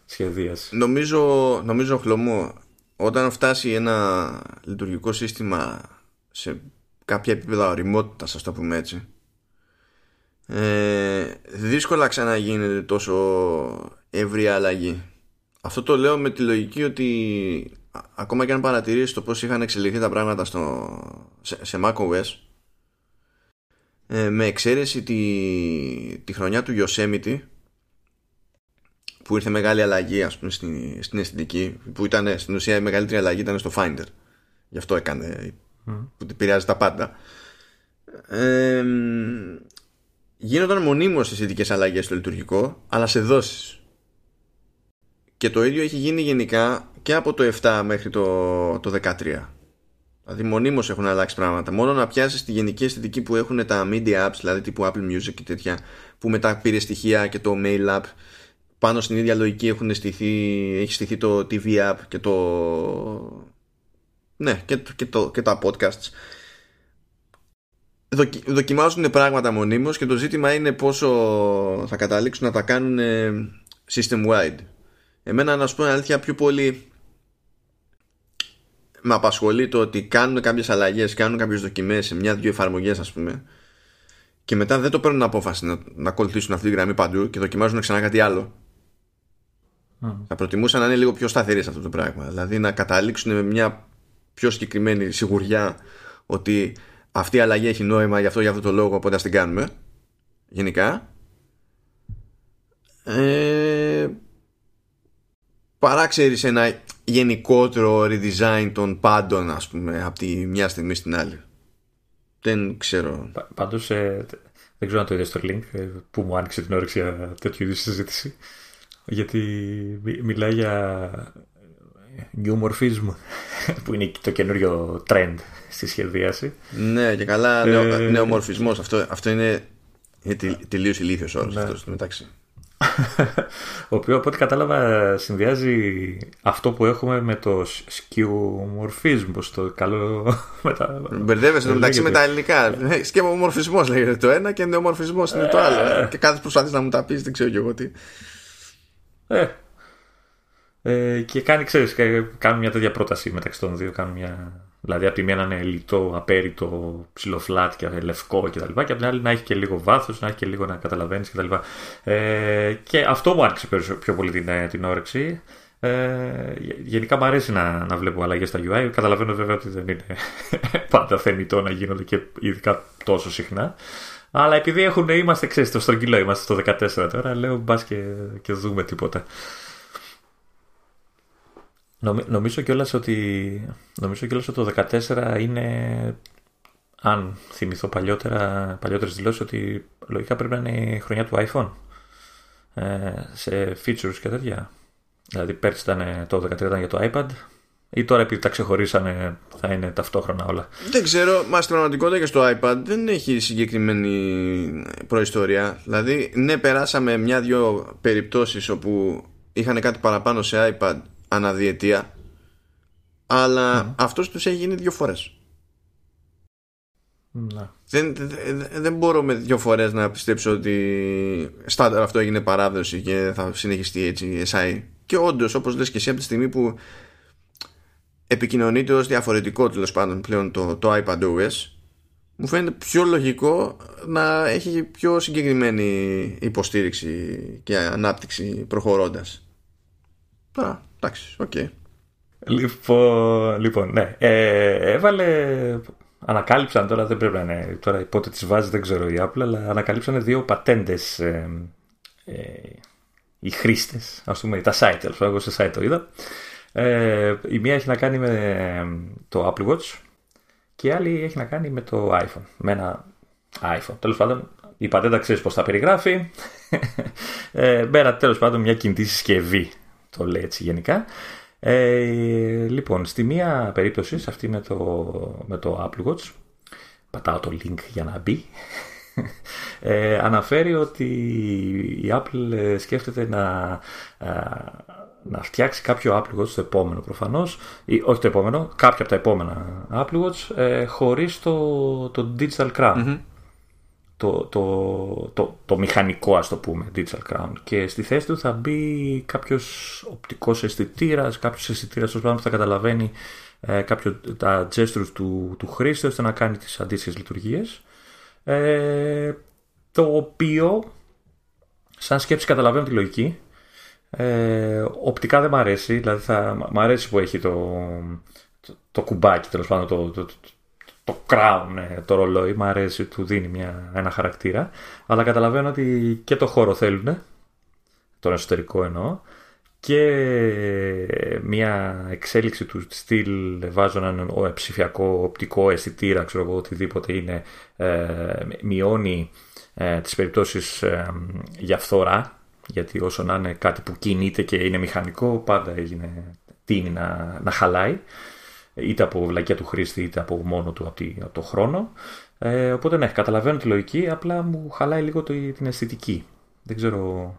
σχεδίαση. Νομίζω, νομίζω χλωμό, όταν φτάσει ένα λειτουργικό σύστημα σε κάποια επίπεδα οριμότητας, ας το πούμε έτσι, ε, δύσκολα ξαναγίνεται τόσο ευρία αλλαγή. Αυτό το λέω με τη λογική ότι ακόμα και αν παρατηρήσεις το πώς είχαν εξελιχθεί τα πράγματα στο, σε, σε macOS ε, με εξαίρεση τη, τη χρονιά του Yosemite που ήρθε μεγάλη αλλαγή ας πούμε στην, στην αισθητική που ήταν στην ουσία η μεγαλύτερη αλλαγή ήταν στο Finder. Γι' αυτό έκανε που επηρεάζει τα πάντα. Ε, γίνονταν μονίμως αισθητικές αλλαγές στο λειτουργικό αλλά σε δόσεις και το ίδιο έχει γίνει γενικά και από το 7 μέχρι το, το 13. Δηλαδή μονίμως έχουν αλλάξει πράγματα. Μόνο να πιάσεις τη γενική αισθητική που έχουν τα media apps, δηλαδή τύπου Apple Music και τέτοια, που μετά πήρε στοιχεία και το mail app, πάνω στην ίδια λογική έχουν στηθεί, έχει στηθεί το TV app και το... Ναι, και, και, το, και τα podcasts. δοκιμάζουν πράγματα μονίμως και το ζήτημα είναι πόσο θα καταλήξουν να τα κάνουν system wide Εμένα να σου πω αλήθεια πιο πολύ με απασχολεί το ότι κάνουν κάποιες αλλαγές, κάνουν κάποιες δοκιμές σε μια-δυο εφαρμογές ας πούμε και μετά δεν το παίρνουν απόφαση να, να ακολουθήσουν αυτή τη γραμμή παντού και δοκιμάζουν ξανά κάτι άλλο. Mm. Θα προτιμούσα να είναι λίγο πιο σταθερή σε αυτό το πράγμα. Δηλαδή να καταλήξουν με μια πιο συγκεκριμένη σιγουριά ότι αυτή η αλλαγή έχει νόημα γι' αυτό για αυτό το λόγο οπότε ας την κάνουμε γενικά ε, παρά ξέρεις ένα γενικότερο redesign των πάντων ας πούμε από τη μια στιγμή στην άλλη δεν ξέρω πάντως ε, δεν ξέρω αν το είδες στο link ε, που μου άνοιξε την όρεξη για τέτοιου είδους συζήτηση γιατί μιλάει για new morphism [laughs] που είναι το καινούριο trend στη σχεδίαση. Ναι, και καλά, ε... νεομορφισμός. Αυτό, αυτό είναι, είναι τελείως ηλίθιος όρος ναι. αυτός στο μεταξύ. Ο οποίος από ό,τι κατάλαβα συνδυάζει αυτό που έχουμε με το σκιομορφισμό στο καλό [laughs] μετα... Μπερδεύεσαι το μεταξύ με τα ελληνικά ε, σκιομορφισμός λέγεται το ένα και νεομορφισμός είναι το άλλο ε. και κάθε προσπαθείς να μου τα πεις δεν ξέρω και εγώ τι ε, ε, και κάνει, ξέρεις, κάνουν μια τέτοια πρόταση μεταξύ των δύο. Κάνουν μια... Δηλαδή, από τη μία να είναι λιτό, απέριτο, ψιλοφλάτ και λευκό κτλ. Και, και από την άλλη να έχει και λίγο βάθος, να έχει και λίγο να καταλαβαίνεις κτλ. Ε, και αυτό μου άρεσε πιο πολύ την, ε, την όρεξη. Ε, γενικά μου αρέσει να, να βλέπω αλλαγές στα UI. Καταλαβαίνω βέβαια ότι δεν είναι [laughs] πάντα θεμητό να γίνονται και ειδικά τόσο συχνά. Αλλά επειδή έχουν, είμαστε ξέρεις, στο στρογγυλό, είμαστε στο 14 τώρα, λέω μπας και, και δούμε τίποτα νομίζω κιόλας ότι, νομίζω κιόλας ότι το 14 είναι, αν θυμηθώ παλιότερα, παλιότερες δηλώσεις, ότι λογικά πρέπει να είναι η χρονιά του iPhone ε, σε features και τέτοια. Δηλαδή πέρσι ήταν το 13 ήταν για το iPad ή τώρα επειδή τα ξεχωρίσανε θα είναι ταυτόχρονα όλα. Δεν ξέρω, μα στην πραγματικότητα και στο iPad δεν έχει συγκεκριμένη προϊστορία. Δηλαδή, ναι, περάσαμε μια-δυο περιπτώσεις όπου είχαν κάτι παραπάνω σε iPad αναδιετία αλλά mm. αυτός τους έχει γίνει δύο φορές ναι. δεν, δεν, δεν μπορώ με δύο φορές να πιστέψω ότι στάνταρ αυτό έγινε παράδοση και θα συνεχιστεί έτσι SI και όντως, όπως λες και εσύ από τη στιγμή που επικοινωνείται ως διαφορετικό τέλος πάντων πλέον το, το iPad OS μου φαίνεται πιο λογικό να έχει πιο συγκεκριμένη υποστήριξη και ανάπτυξη προχωρώντας τώρα Εντάξει, OK. Okay. Λοιπόν, λοιπόν, ναι. Ε, έβαλε. Ανακάλυψαν τώρα, δεν πρέπει να είναι. Τώρα πότε τις βάζει, δεν ξέρω η Apple, αλλά ανακαλύψαν δύο πατέντες. Ε, ε, οι χρήστες, ας πούμε, τα site, εγώ σε site το είδα. Ε, η μία έχει να κάνει με το Apple Watch και η άλλη έχει να κάνει με το iPhone. Με ένα iPhone. Τέλος πάντων, η πατέντα ξέρεις πώς τα περιγράφει. [laughs] ε, με ένα τέλος πάντων μια κινητή συσκευή το λέει έτσι γενικά. Ε, λοιπόν, στη μία περίπτωση, σε αυτή με το, με το Apple Watch, πατάω το link για να μπει, [laughs] ε, αναφέρει ότι η Apple ε, σκέφτεται να, ε, να φτιάξει κάποιο Apple Watch το επόμενο προφανώς, ή, όχι το επόμενο, κάποια από τα επόμενα Apple Watch, ε, χωρίς το, το Digital Crown το, το, το, το μηχανικό ας το πούμε Digital Crown. Και στη θέση του θα μπει κάποιος οπτικός αισθητήρας, κάποιος αισθητήρας που θα καταλαβαίνει ε, κάποιο, τα gestures του, του χρήστη ώστε να κάνει τις αντίστοιχες λειτουργίες. Ε, το οποίο σαν σκέψη καταλαβαίνω τη λογική. Ε, οπτικά δεν μ' αρέσει δηλαδή θα, μ' αρέσει που έχει το, το, το κουμπάκι τέλος πάντων το, το, το crown ε, το ρολόι, μου αρέσει, του δίνει μια, ένα χαρακτήρα. Αλλά καταλαβαίνω ότι και το χώρο θέλουν, τον εσωτερικό εννοώ, και μια εξέλιξη του στυλ βάζω έναν ψηφιακό οπτικό αισθητήρα, ξέρω εγώ, οτιδήποτε είναι, ε, μειώνει ε, τις περιπτώσεις ε, για φθορά, γιατί όσο να είναι κάτι που κινείται και είναι μηχανικό, πάντα έγινε, τίνει να, να χαλάει είτε από βλακία του χρήστη είτε από μόνο του από, το χρόνο. Ε, οπότε ναι, καταλαβαίνω τη λογική, απλά μου χαλάει λίγο το, την αισθητική. Δεν ξέρω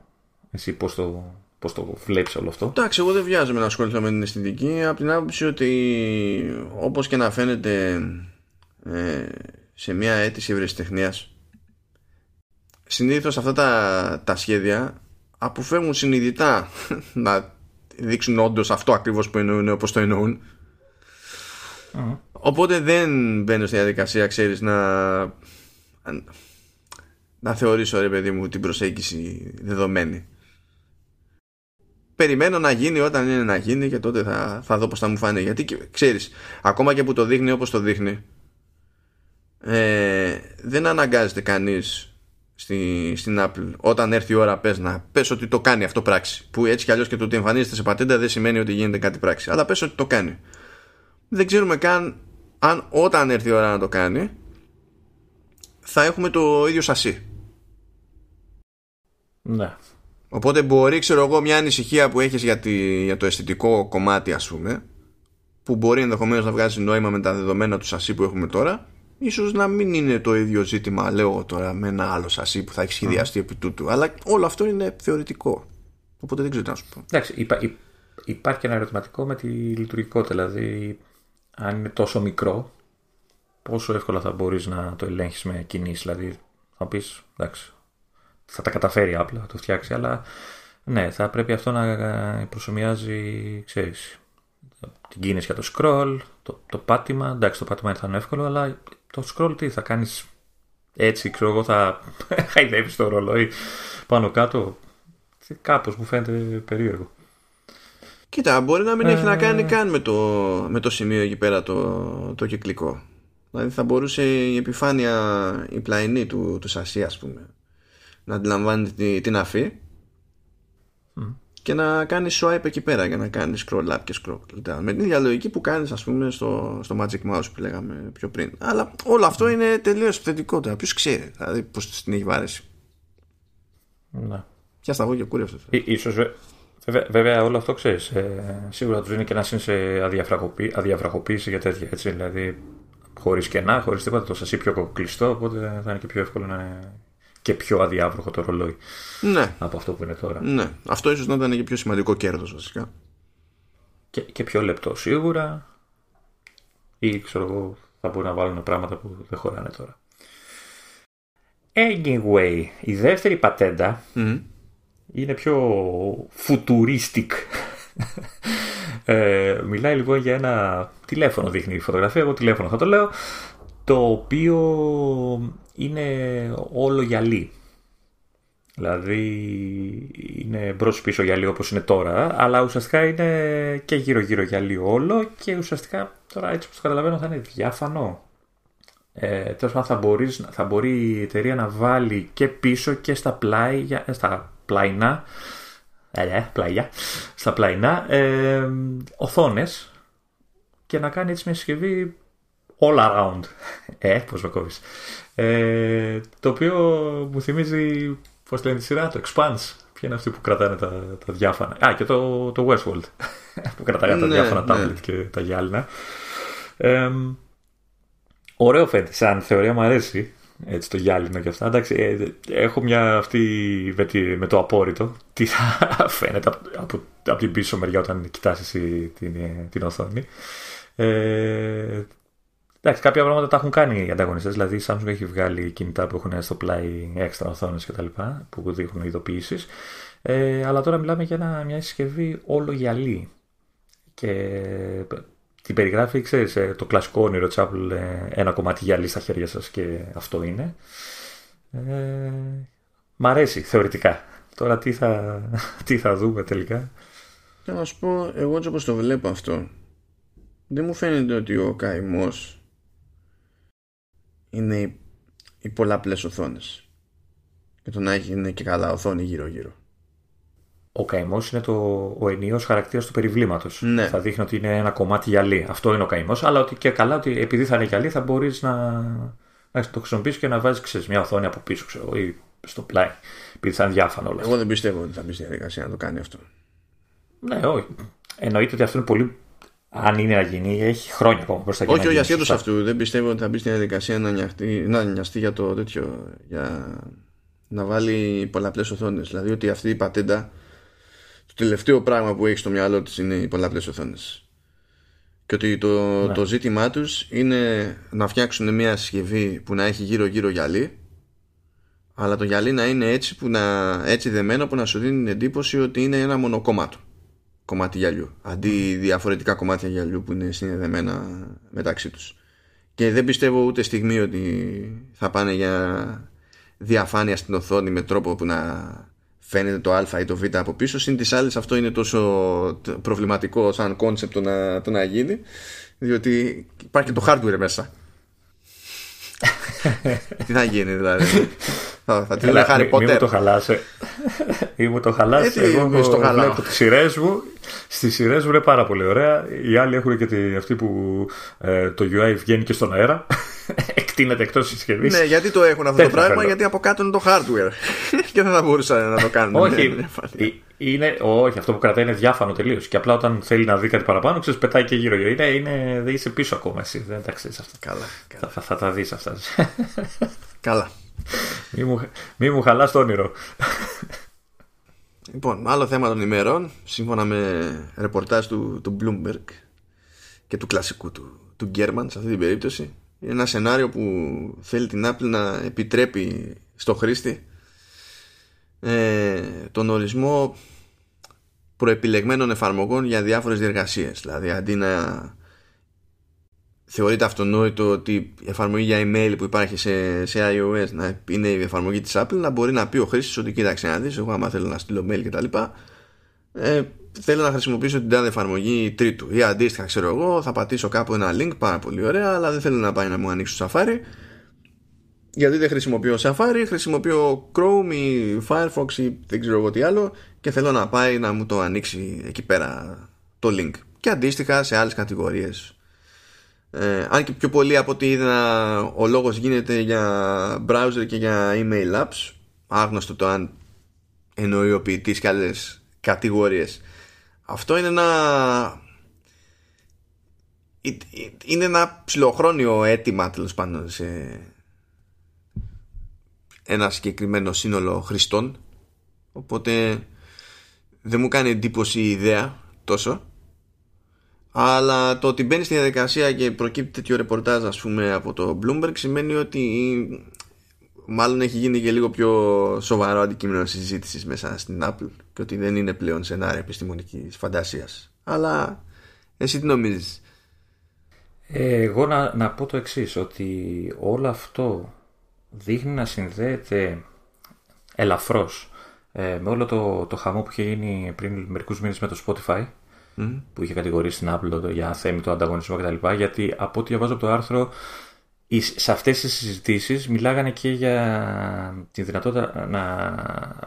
εσύ πώς το, πώς το βλέπεις όλο αυτό. Εντάξει, εγώ δεν βιάζομαι να ασχοληθώ με την αισθητική από την άποψη ότι όπως και να φαίνεται ε, σε μια αίτηση ευρεσιτεχνίας συνήθως αυτά τα, τα σχέδια αποφεύγουν συνειδητά [laughs] να δείξουν όντως αυτό ακριβώς που εννοούν όπως το εννοούν Οπότε δεν μπαίνω στη διαδικασία, ξέρεις, να, να θεωρήσω, ρε παιδί μου, την προσέγγιση δεδομένη. περιμένω να γίνει όταν είναι να γίνει και τότε θα, θα δω πώς θα μου φάνε. Γιατί ξέρεις ακόμα και που το δείχνει όπως το δείχνει ε, δεν αναγκάζεται κανείς στη, στην Apple όταν έρθει η ώρα πες να πες ότι το κάνει αυτό πράξη. Που έτσι κι αλλιώς και το ότι εμφανίζεται σε πατέντα δεν σημαίνει ότι γίνεται κάτι πράξη. Αλλά πες ότι το κάνει δεν ξέρουμε καν αν όταν έρθει η ώρα να το κάνει θα έχουμε το ίδιο σασί ναι Οπότε μπορεί, ξέρω εγώ, μια ανησυχία που έχεις για, τη, για το αισθητικό κομμάτι, ας πούμε, που μπορεί ενδεχομένως να βγάζει νόημα με τα δεδομένα του σασί που έχουμε τώρα, ίσως να μην είναι το ίδιο ζήτημα, λέω τώρα, με ένα άλλο σασί που θα έχει σχεδιαστεί επί τούτου. Αλλά όλο αυτό είναι θεωρητικό. Οπότε δεν ξέρω τι να σου πω. Εντάξει, υπά, υπάρχει και ένα ερωτηματικό με τη λειτουργικότητα. Δηλαδή, αν είναι τόσο μικρό, πόσο εύκολα θα μπορείς να το ελέγχεις με κινήσεις; Δηλαδή, θα πεις, εντάξει, θα τα καταφέρει απλά, θα το φτιάξει, αλλά ναι, θα πρέπει αυτό να προσωμιάζει, ξέρεις, την κίνηση για το scroll, το, το πάτημα, εντάξει το πάτημα θα είναι εύκολο, αλλά το scroll τι θα κάνεις έτσι, ξέρω εγώ θα [laughs] χαϊδεύεις το ρολόι πάνω κάτω, κάπως μου φαίνεται περίεργο. Κοίτα, μπορεί να μην έχει να κάνει ε. καν με το, με το σημείο εκεί πέρα το, το κυκλικό. Δηλαδή θα μπορούσε η επιφάνεια, η πλαϊνή του, του σασί ας πούμε να αντιλαμβάνει την αφή και να κάνει swipe εκεί πέρα για να κάνει scroll up και scroll down. Με την ίδια λογική που κάνεις, ας πούμε, στο, στο Magic Mouse που λέγαμε πιο πριν. Αλλά όλο αυτό είναι τελείως θετικό τώρα. Ποιος ξέρει, δηλαδή, πώς την έχει βάρεσει. Ναι. Ποια στα και κούρευσε. Ίσως, βέβαια, βέβαια, όλο αυτό ξέρεις. Ε, σίγουρα τους δίνει και να είναι σε αδιαφραγοποίηση για τέτοια. Έτσι, δηλαδή, χωρίς κενά, χωρίς τίποτα, το σασί πιο κλειστό. Οπότε θα είναι και πιο εύκολο να και πιο αδιάβροχο το ρολόι ναι. από αυτό που είναι τώρα. Ναι. Αυτό ίσως να ήταν και πιο σημαντικό κέρδος βασικά. Και, και πιο λεπτό σίγουρα ή ξέρω εγώ θα μπορούν να βάλουν πράγματα που δεν χωράνε τώρα. Anyway, η δεύτερη πατέντα είναι πιο futuristic. ε, μιλάει λοιπόν για ένα τηλέφωνο δείχνει η φωτογραφία, εγώ τηλέφωνο θα το λέω, το οποίο είναι όλο γυαλί. Δηλαδή είναι μπρος πίσω γυαλί όπως είναι τώρα, αλλά ουσιαστικά είναι και γύρω γύρω γυαλί όλο και ουσιαστικά τώρα έτσι όπως το καταλαβαίνω θα είναι διάφανο. Ε, τέλος πάντων θα, μπορείς, θα μπορεί η εταιρεία να βάλει και πίσω και στα πλάι, στα πλαϊνά, ε, πλαϊά, στα πλαϊνά ε, οθόνες και να κάνει έτσι μια συσκευή all around. Ε, πώς με κόβεις. Ε, το οποίο μου θυμίζει, πώς λένε τη σειρά, το Expanse. Ποια είναι αυτή που κρατάνε τα, τα διάφανα. Α, και το, το Westworld. [laughs] που κρατάνε τα ναι, διάφανα ναι. tablet και τα γυάλινα. Ε, ωραίο φαίνεται, σαν θεωρία μου αρέσει. Έτσι το γυάλινο και αυτά. Εντάξει, ε, έχω μια αυτή με, τη, με το απόρριτο. Τι θα [laughs] φαίνεται από, από, από, την πίσω μεριά όταν κοιτάσει την, την οθόνη. Ε, Εντάξει, κάποια πράγματα τα έχουν κάνει οι ανταγωνιστές. Δηλαδή, η Samsung έχει βγάλει κινητά που έχουν στο πλάι έξτρα οθόνες κτλ. που δείχνουν ειδοποιήσεις. Ε, αλλά τώρα μιλάμε για ένα, μια συσκευή όλο γυαλί. Και την περιγράφει, ξέρεις, ε, το κλασικό όνειρο της Apple, ε, ένα κομμάτι γυαλί στα χέρια σας και αυτό είναι. Ε, μ' αρέσει θεωρητικά. Τώρα τι θα, [laughs] τι θα δούμε τελικά. Θα να σου πω, εγώ έτσι όπως το βλέπω αυτό, δεν μου φαίνεται ότι ο καημός είναι οι, οι πολλαπλές οθόνες. Και το να έχει είναι και καλά οθόνη γύρω-γύρω. Ο καημός είναι το, ο ενίος χαρακτήρας του περιβλήματος. Ναι. Θα δείχνει ότι είναι ένα κομμάτι γυαλί. Αυτό είναι ο καημός. Αλλά ότι και καλά ότι επειδή θα είναι γυαλί θα μπορείς να, να το χρησιμοποιήσεις και να βάζεις μια οθόνη από πίσω ξέρω, ή στο πλάι. Επειδή θα είναι διάφανο όλα Εγώ δεν πιστεύω ότι θα μπει στη διαδικασία να το κάνει αυτό. Ναι, όχι. Εννοείται ότι αυτό είναι πολύ αν είναι να γίνει, έχει χρόνια ακόμα προς τα Όχι, όχι, ασχέτως αυτού. Δεν πιστεύω ότι θα μπει στην διαδικασία να, νοιαστεί, να νοιαστεί για το τέτοιο. Για να βάλει πολλαπλές οθόνες. Δηλαδή ότι αυτή η πατέντα, το τελευταίο πράγμα που έχει στο μυαλό της είναι οι πολλαπλές οθόνες. Και ότι το, ναι. το ζήτημά τους είναι να φτιάξουν μια συσκευή που να έχει γύρω-γύρω γυαλί, αλλά το γυαλί να είναι έτσι, που να, έτσι δεμένο που να σου δίνει την εντύπωση ότι είναι ένα μονοκόμματο κομμάτι γυαλιού αντί διαφορετικά κομμάτια γυαλιού που είναι συνδεδεμένα μεταξύ τους και δεν πιστεύω ούτε στιγμή ότι θα πάνε για διαφάνεια στην οθόνη με τρόπο που να φαίνεται το α ή το β από πίσω. Συν τις άλλες αυτό είναι τόσο προβληματικό σαν κόνσεπτ το να, το να γίνει διότι υπάρχει και το hardware μέσα. [laughs] Τι θα γίνει δηλαδή; Θα, θα τη λέει Harry Potter Μη μου το χαλάσε Μη μου το χαλάσε Εγώ βλέπω τις σειρές μου. Στις σειρές μου είναι πάρα πολύ ωραία. Οι άλλοι έχουν και τη, αυτή που ε, το UI βγαίνει και στον αέρα Εκτείνεται εκτός συσκευής. Ναι γιατί το έχουν αυτό το πράγμα Γιατί από κάτω είναι το hardware [laughs] Και δεν θα μπορούσαν να το κάνουν Όχι είναι, όχι, αυτό που κρατάει είναι διάφανο τελείως. Και απλά όταν θέλει να δει κάτι παραπάνω, ξέρεις, πετάει και γύρω. Είναι, είναι, δεν είσαι πίσω ακόμα εσύ. Δεν τα ξέρεις αυτά. Καλά. καλά. Θα, θα, τα δεις αυτά. [laughs] Καλά. Μη μου, μη μου χαλάς το όνειρο. Λοιπόν, άλλο θέμα των ημερών, σύμφωνα με ρεπορτάζ του, του Bloomberg και του κλασικού του, του German σε αυτή την περίπτωση, είναι ένα σενάριο που θέλει την Apple να επιτρέπει στο χρήστη ε, τον ορισμό προεπιλεγμένων εφαρμογών για διάφορες διεργασίες. Δηλαδή αντί να θεωρείται αυτονόητο ότι η εφαρμογή για email που υπάρχει σε, σε iOS να είναι η εφαρμογή της Apple να μπορεί να πει ο χρήστης ότι κοίταξε να δεις εγώ άμα θέλω να στείλω mail κτλ ε, θέλω να χρησιμοποιήσω την τάδε εφαρμογή τρίτου ή αντίστοιχα ξέρω εγώ θα πατήσω κάπου ένα link πάρα πολύ ωραία αλλά δεν θέλω να πάει να μου ανοίξει το Safari γιατί δεν χρησιμοποιώ Safari, χρησιμοποιώ Chrome ή Firefox ή δεν ξέρω εγώ τι άλλο και θέλω να πάει να μου το ανοίξει εκεί πέρα το link. Και αντίστοιχα σε άλλες κατηγορίες. Ε, αν και πιο πολύ από ό,τι είδα ο λόγος γίνεται για browser και για email apps άγνωστο το αν εννοεί ο ποιητής και άλλες κατηγορίες. Αυτό είναι ένα είναι ένα ψηλοχρόνιο αίτημα τέλος πάντων σε, ένα συγκεκριμένο σύνολο χρηστών. Οπότε δεν μου κάνει εντύπωση η ιδέα τόσο. Αλλά το ότι μπαίνει στη διαδικασία και προκύπτει τέτοιο ρεπορτάζ ας πούμε από το Bloomberg σημαίνει ότι μάλλον έχει γίνει και λίγο πιο σοβαρό αντικείμενο συζήτησης μέσα στην Apple και ότι δεν είναι πλέον σενάριο επιστημονικής φαντασίας αλλά εσύ τι νομίζεις; Εγώ να, να πω το εξής ότι όλο αυτό δείχνει να συνδέεται ελαφρώς ε, με όλο το, το χαμό που είχε γίνει πριν μερικούς μήνες με το Spotify που είχε κατηγορήσει την Apple για θέμητο ανταγωνισμό κτλ. Γιατί από ό,τι διαβάζω από το άρθρο σε αυτές τις συζητήσεις μιλάγανε και για τη δυνατότητα να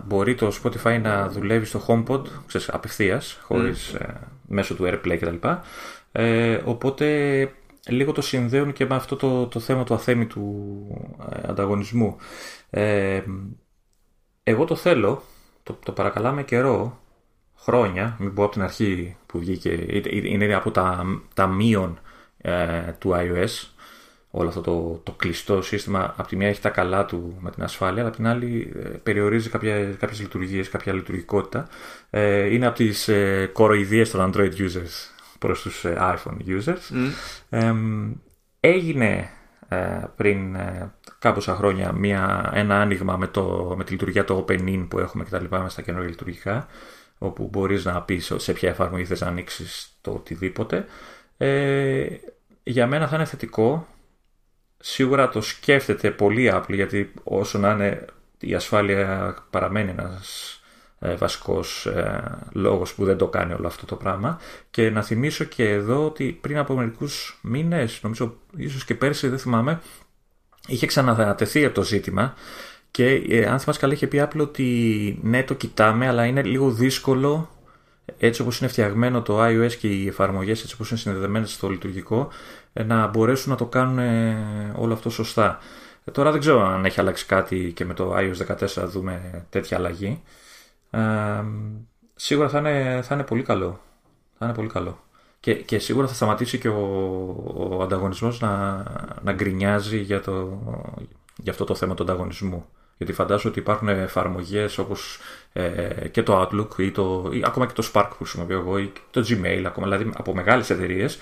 μπορεί το Spotify να δουλεύει στο HomePod ξέρεις, απευθείας, χωρίς, ε, μέσω του AirPlay κτλ. Ε, οπότε λίγο το συνδέουν και με αυτό το, το θέμα του αθέμητου ε, ανταγωνισμού. Ε, εγώ το θέλω, το, το παρακαλάμε καιρό, χρόνια, μην πω από την αρχή που βγήκε, είναι από τα, τα μείον ε, του iOS, όλο αυτό το, το κλειστό σύστημα, από τη μία έχει τα καλά του με την ασφάλεια, αλλά από την άλλη περιορίζει κάποια, κάποιες λειτουργίες, κάποια λειτουργικότητα. είναι από τις ε, κοροϊδίες των Android users προς τους ε, iPhone users. έγινε ε, πριν ε, κάποια χρόνια μια, ένα άνοιγμα με, το, με τη λειτουργία το Open που έχουμε και τα λοιπά στα καινούργια λειτουργικά όπου μπορείς να πεις σε ποια εφαρμογή θες να ανοίξεις το οτιδήποτε. Ε, για μένα θα είναι θετικό. Σίγουρα το σκέφτεται πολύ Apple γιατί όσο να είναι η ασφάλεια παραμένει ένας ε, βασικός ε, λόγος που δεν το κάνει όλο αυτό το πράγμα. Και να θυμίσω και εδώ ότι πριν από μερικούς μήνες, νομίζω ίσως και πέρσι δεν θυμάμαι, είχε ξανατεθεί από το ζήτημα και ε, αν θυμάσαι καλά είχε πει Apple ότι ναι το κοιτάμε αλλά είναι λίγο δύσκολο έτσι όπως είναι φτιαγμένο το iOS και οι εφαρμογές έτσι όπως είναι συνδεδεμένες στο λειτουργικό να μπορέσουν να το κάνουν όλο αυτό σωστά. Τώρα δεν ξέρω αν έχει αλλάξει κάτι και με το iOS 14 δούμε τέτοια αλλαγή σίγουρα θα είναι, θα είναι πολύ καλό. Θα είναι πολύ καλό. Και, και σίγουρα θα σταματήσει και ο, ο ανταγωνισμός να, να γκρινιάζει για, το, για αυτό το θέμα του ανταγωνισμού. Γιατί φαντάζομαι ότι υπάρχουν εφαρμογές όπως ε, και το Outlook ή, το, ή ακόμα και το Spark που χρησιμοποιώ εγώ ή το Gmail, ακόμα, δηλαδή από μεγάλες εταιρείες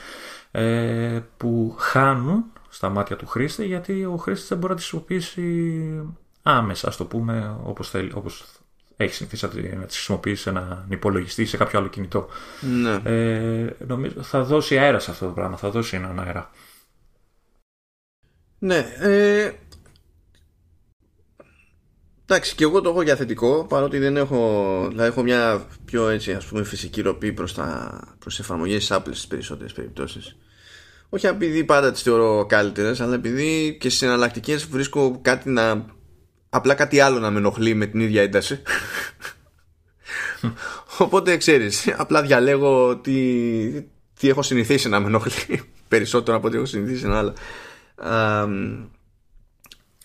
ε, που χάνουν στα μάτια του χρήστη γιατί ο χρήστη δεν μπορεί να τις χρησιμοποιήσει άμεσα, ας το πούμε, όπως όπως έχει συνηθίσει να τις χρησιμοποιήσει σε έναν υπολογιστή ή σε κάποιο άλλο κινητό. Ναι. Ε, νομίζω θα δώσει αέρα σε αυτό το πράγμα, θα δώσει έναν αέρα. Ναι. Ε, Εντάξει, και εγώ το έχω για θετικό, παρότι δεν έχω, δηλαδή έχω μια πιο έτσι ας πούμε φυσική ροπή προς, τα, προς εφαρμογές Apple στις περισσότερες περιπτώσεις. Όχι επειδή πάντα τις θεωρώ καλύτερες, αλλά επειδή και στις εναλλακτικές βρίσκω κάτι να, απλά κάτι άλλο να με ενοχλεί με την ίδια ένταση. [laughs] Οπότε ξέρεις, απλά διαλέγω τι, τι έχω συνηθίσει να με ενοχλεί [laughs] περισσότερο από ό,τι έχω συνηθίσει να άλλα.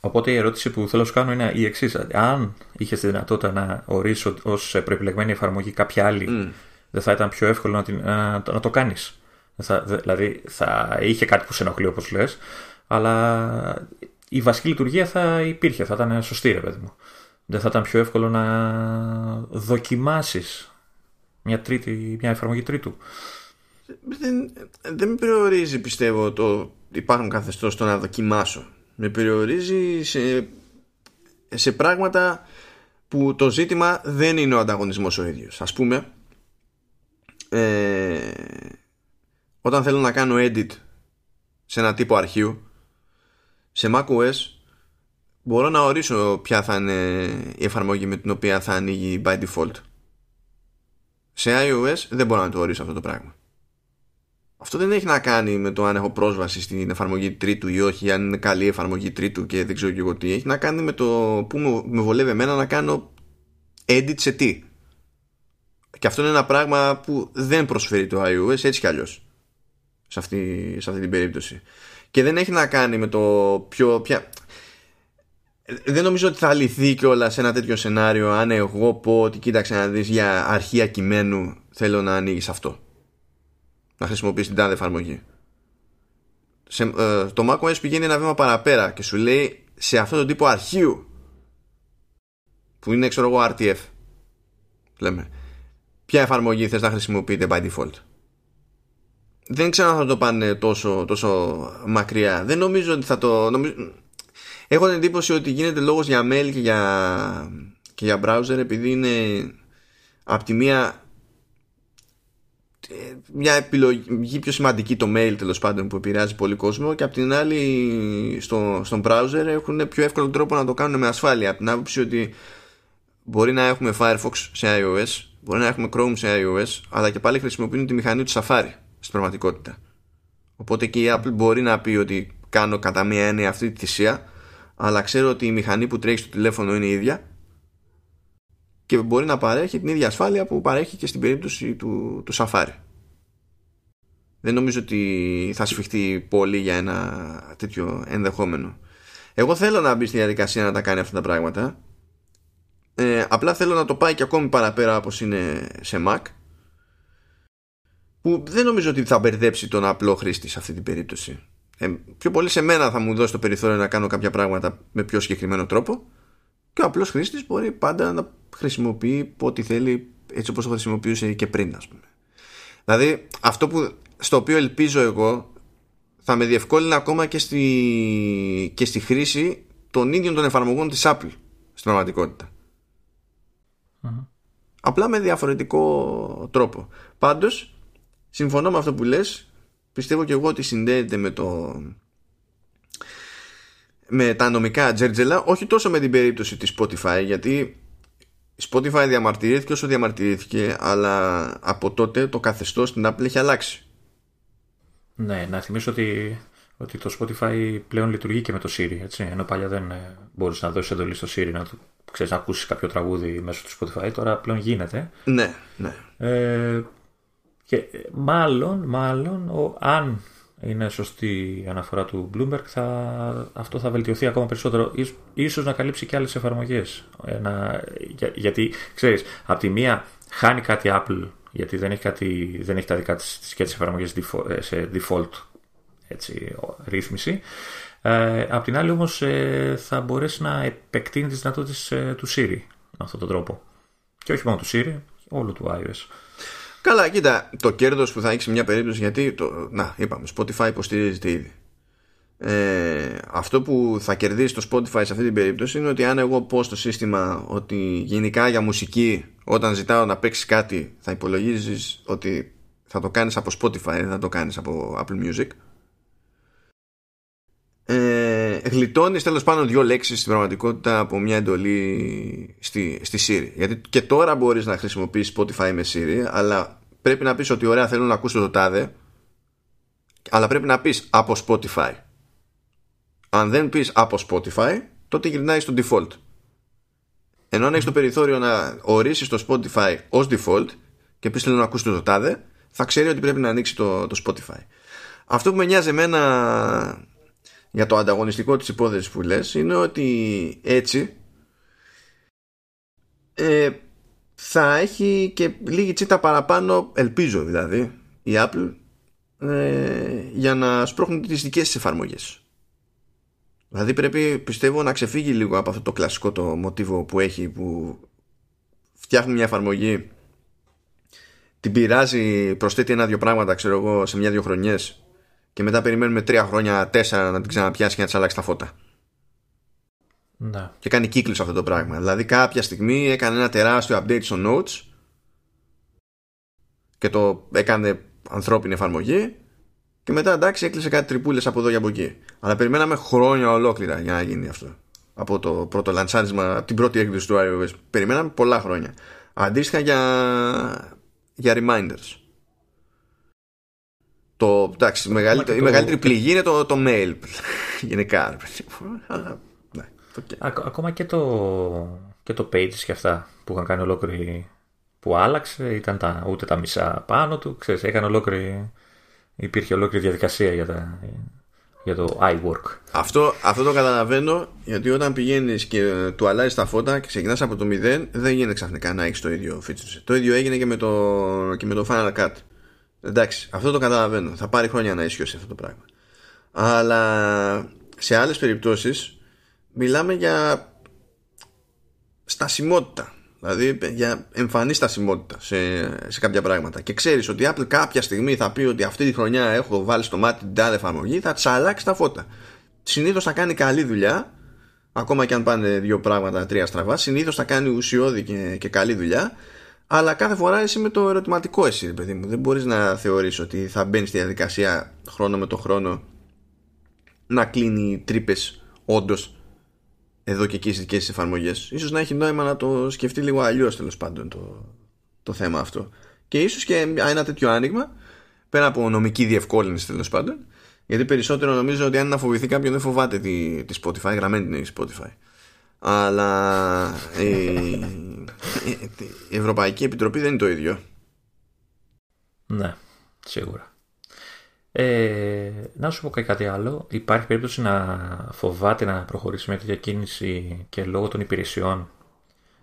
Οπότε η ερώτηση που θέλω να σου κάνω είναι η εξής. Αν είχες τη δυνατότητα να ορίσει ως προεπιλεγμένη εφαρμογή κάποια άλλη, δεν θα ήταν πιο εύκολο να, την, να, το κάνεις. Δηλαδή θα είχε κάτι που σε ενοχλεί όπως λες, αλλά η βασική λειτουργία θα υπήρχε, θα ήταν σωστή, ρε παιδί μου. Δεν θα ήταν πιο εύκολο να δοκιμάσεις μια, τρίτη, μια εφαρμογή τρίτου. Δεν, δεν με περιορίζει πιστεύω το υπάρχουν καθεστώς το να δοκιμάσω με περιορίζει σε, σε πράγματα που το ζήτημα δεν είναι ο ανταγωνισμός ο ίδιος. Ας πούμε ε, όταν θέλω να κάνω edit σε ένα τύπο αρχείου σε macOS μπορώ να ορίσω ποια θα είναι η εφαρμογή με την οποία θα ανοίγει by default. Σε iOS δεν μπορώ να το ορίσω αυτό το πράγμα αυτό δεν έχει να κάνει με το αν έχω πρόσβαση στην εφαρμογή τρίτου ή όχι, αν είναι καλή εφαρμογή τρίτου και δεν ξέρω και εγώ τι. Έχει να κάνει με το που με βολεύει εμένα να κάνω edit σε τι. Και αυτό είναι ένα πράγμα που δεν προσφέρει το iOS έτσι κι αλλιώς σε αυτή, σε αυτή την περίπτωση. Και δεν έχει να κάνει με το πιο... Ποια... Δεν νομίζω ότι θα λυθεί κιόλας σε ένα τέτοιο σενάριο αν εγώ πω ότι κοίταξε να δεις για αρχεία κειμένου θέλω να ανοίγεις αυτό να χρησιμοποιήσει την τάδε εφαρμογή. Σε, ε, το macOS πηγαίνει ένα βήμα παραπέρα και σου λέει σε αυτό το τύπο αρχείου που είναι ξέρω εγώ RTF λέμε ποια εφαρμογή θες να χρησιμοποιείτε by default δεν ξέρω αν θα το πάνε τόσο, τόσο μακριά δεν νομίζω ότι θα το νομίζω... έχω την εντύπωση ότι γίνεται λόγος για mail και για, και για browser επειδή είναι από τη μία μια επιλογή πιο σημαντική το mail τέλος πάντων που επηρεάζει πολύ κόσμο και απ' την άλλη στο, στον browser έχουν πιο εύκολο τρόπο να το κάνουν με ασφάλεια. Από την άποψη ότι μπορεί να έχουμε Firefox σε iOS μπορεί να έχουμε Chrome σε iOS αλλά και πάλι χρησιμοποιούν τη μηχανή του Safari στην πραγματικότητα. Οπότε και η Apple μπορεί να πει ότι κάνω κατά μία έννοια αυτή τη θυσία αλλά ξέρω ότι η μηχανή που τρέχει στο τηλέφωνο είναι η ίδια και μπορεί να παρέχει την ίδια ασφάλεια που παρέχει και στην περίπτωση του, του Safari. Δεν νομίζω ότι θα σφιχτεί πολύ για ένα τέτοιο ενδεχόμενο. Εγώ θέλω να μπει στη διαδικασία να τα κάνει αυτά τα πράγματα. Ε, απλά θέλω να το πάει και ακόμη παραπέρα όπως είναι σε Mac που δεν νομίζω ότι θα μπερδέψει τον απλό χρήστη σε αυτή την περίπτωση. Ε, πιο πολύ σε μένα θα μου δώσει το περιθώριο να κάνω κάποια πράγματα με πιο συγκεκριμένο τρόπο και ο απλός χρήστης μπορεί πάντα να χρησιμοποιεί ό,τι θέλει έτσι όπως το χρησιμοποιούσε και πριν ας πούμε. Δηλαδή αυτό που, στο οποίο ελπίζω εγώ θα με διευκόλυνε ακόμα και στη, και στη χρήση των ίδιων των εφαρμογών της Apple στην πραγματικοτητα Απλά με διαφορετικό τρόπο. Πάντως, συμφωνώ με αυτό που λες, πιστεύω και εγώ ότι συνδέεται με το με τα νομικά τζέρτζελα, όχι τόσο με την περίπτωση της Spotify, γιατί η Spotify διαμαρτυρήθηκε όσο διαμαρτυρήθηκε, αλλά από τότε το καθεστώς στην Apple έχει αλλάξει. Ναι, να θυμίσω ότι, ότι το Spotify πλέον λειτουργεί και με το Siri, έτσι, ενώ παλιά δεν ε, μπορούσε να δώσεις εντολή στο Siri να, ξέρεις, να ακούσεις κάποιο τραγούδι μέσω του Spotify, τώρα πλέον γίνεται. Ναι, ναι. Ε, και μάλλον, μάλλον, ο, αν είναι σωστή η αναφορά του Bloomberg, θα, αυτό θα βελτιωθεί ακόμα περισσότερο. Ίσως να καλύψει και άλλες εφαρμογές. για, γιατί, ξέρεις, από τη μία χάνει κάτι Apple, γιατί δεν έχει, κάτι, δεν έχει τα δικά της και τις εφαρμογές ε, σε default έτσι, ρύθμιση. Ε, απ' την άλλη όμως ε, θα μπορέσει να επεκτείνει τις δυνατότητες ε, του Siri με αυτόν τον τρόπο. Και όχι μόνο του Siri, όλου του iOS. Καλά, κοίτα, το κέρδος που θα έχεις σε μια περίπτωση, γιατί. Το, να, είπαμε, Spotify υποστηρίζεται ήδη. Ε, αυτό που θα κερδίσει το Spotify σε αυτή την περίπτωση είναι ότι αν εγώ πω στο σύστημα ότι γενικά για μουσική όταν ζητάω να παίξεις κάτι θα υπολογίζεις ότι θα το κάνεις από Spotify δεν θα το κάνεις από Apple Music ε, γλιτώνεις τέλος πάντων δύο λέξεις στην πραγματικότητα από μια εντολή στη, στη Siri. Γιατί και τώρα μπορείς να χρησιμοποιήσει Spotify με Siri, αλλά πρέπει να πεις ότι ωραία θέλω να ακούσω το τάδε, αλλά πρέπει να πεις από Spotify. Αν δεν πεις από Spotify, τότε γυρνάει στο default. Ενώ αν έχεις το περιθώριο να ορίσεις το Spotify ως default και πεις θέλω να ακούσει το τάδε, θα ξέρει ότι πρέπει να ανοίξει το, το Spotify. Αυτό που με νοιάζει εμένα για το ανταγωνιστικό της υπόθεσης που λες είναι ότι έτσι ε, θα έχει και λίγη τσίτα παραπάνω ελπίζω δηλαδή η Apple ε, για να σπρώχνουν τις δικές της εφαρμογές. Δηλαδή πρέπει πιστεύω να ξεφύγει λίγο από αυτό το κλασικό το μοτίβο που έχει που φτιάχνει μια εφαρμογή την πειράζει προσθέτει ένα-δυο πράγματα ξέρω εγώ σε μια-δυο χρονιές και μετά περιμένουμε τρία χρόνια, τέσσερα να την ξαναπιάσει και να της αλλάξει τα φώτα. Ναι. Και κάνει κύκλο αυτό το πράγμα. Δηλαδή κάποια στιγμή έκανε ένα τεράστιο update στο Notes και το έκανε ανθρώπινη εφαρμογή και μετά εντάξει έκλεισε κάτι τρυπούλες από εδώ και από εκεί. Αλλά περιμέναμε χρόνια ολόκληρα για να γίνει αυτό. Από το πρώτο λανσάρισμα, την πρώτη έκδοση του iOS. Περιμέναμε πολλά χρόνια. Αντίστοιχα για, για reminders. Το, εντάξει, η μεγαλύτερη, η μεγαλύτερη πληγή είναι το, το mail. Γενικά. ναι, ακόμα και το, και το Pages και αυτά που είχαν κάνει ολόκληρη. που άλλαξε, ήταν τα, ούτε τα μισά πάνω του. Ξέρεις, έκανε ολόκληρη. Υπήρχε ολόκληρη διαδικασία για, τα, για το iWork. Αυτό, αυτό το καταλαβαίνω γιατί όταν πηγαίνεις και του αλλάζεις τα φώτα και ξεκινάς από το 0, δεν γίνεται ξαφνικά να έχεις το ίδιο feature. Το ίδιο έγινε και με το, και με το Final Cut. Εντάξει, αυτό το καταλαβαίνω. Θα πάρει χρόνια να ισχύσει αυτό το πράγμα. Αλλά σε άλλες περιπτώσεις μιλάμε για στασιμότητα. Δηλαδή για εμφανή στασιμότητα σε, σε κάποια πράγματα. Και ξέρεις ότι η Apple κάποια στιγμή θα πει ότι αυτή τη χρονιά έχω βάλει στο μάτι την τάδε εφαρμογή, θα της αλλάξει τα φώτα. Συνήθως θα κάνει καλή δουλειά, ακόμα και αν πάνε δύο πράγματα, τρία στραβά. Συνήθως θα κάνει ουσιώδη και, και καλή δουλειά αλλά κάθε φορά εσύ με το ερωτηματικό εσύ, παιδί μου. Δεν μπορείς να θεωρείς ότι θα μπαίνεις στη διαδικασία χρόνο με το χρόνο να κλείνει τρύπες όντως εδώ και εκεί στις δικές της εφαρμογές. σω να έχει νόημα να το σκεφτεί λίγο αλλιώς τέλος πάντων το, το θέμα αυτό. Και ίσως και ένα τέτοιο άνοιγμα, πέρα από νομική διευκόλυνση τέλος πάντων, γιατί περισσότερο νομίζω ότι αν να φοβηθεί κάποιον δεν φοβάται τη, τη Spotify, γραμμένη την έχει Spotify αλλά η, Ευρωπαϊκή Επιτροπή δεν είναι το ίδιο. Ναι, σίγουρα. Ε, να σου πω και κάτι άλλο. Υπάρχει περίπτωση να φοβάται να προχωρήσει με τη διακίνηση και λόγω των υπηρεσιών.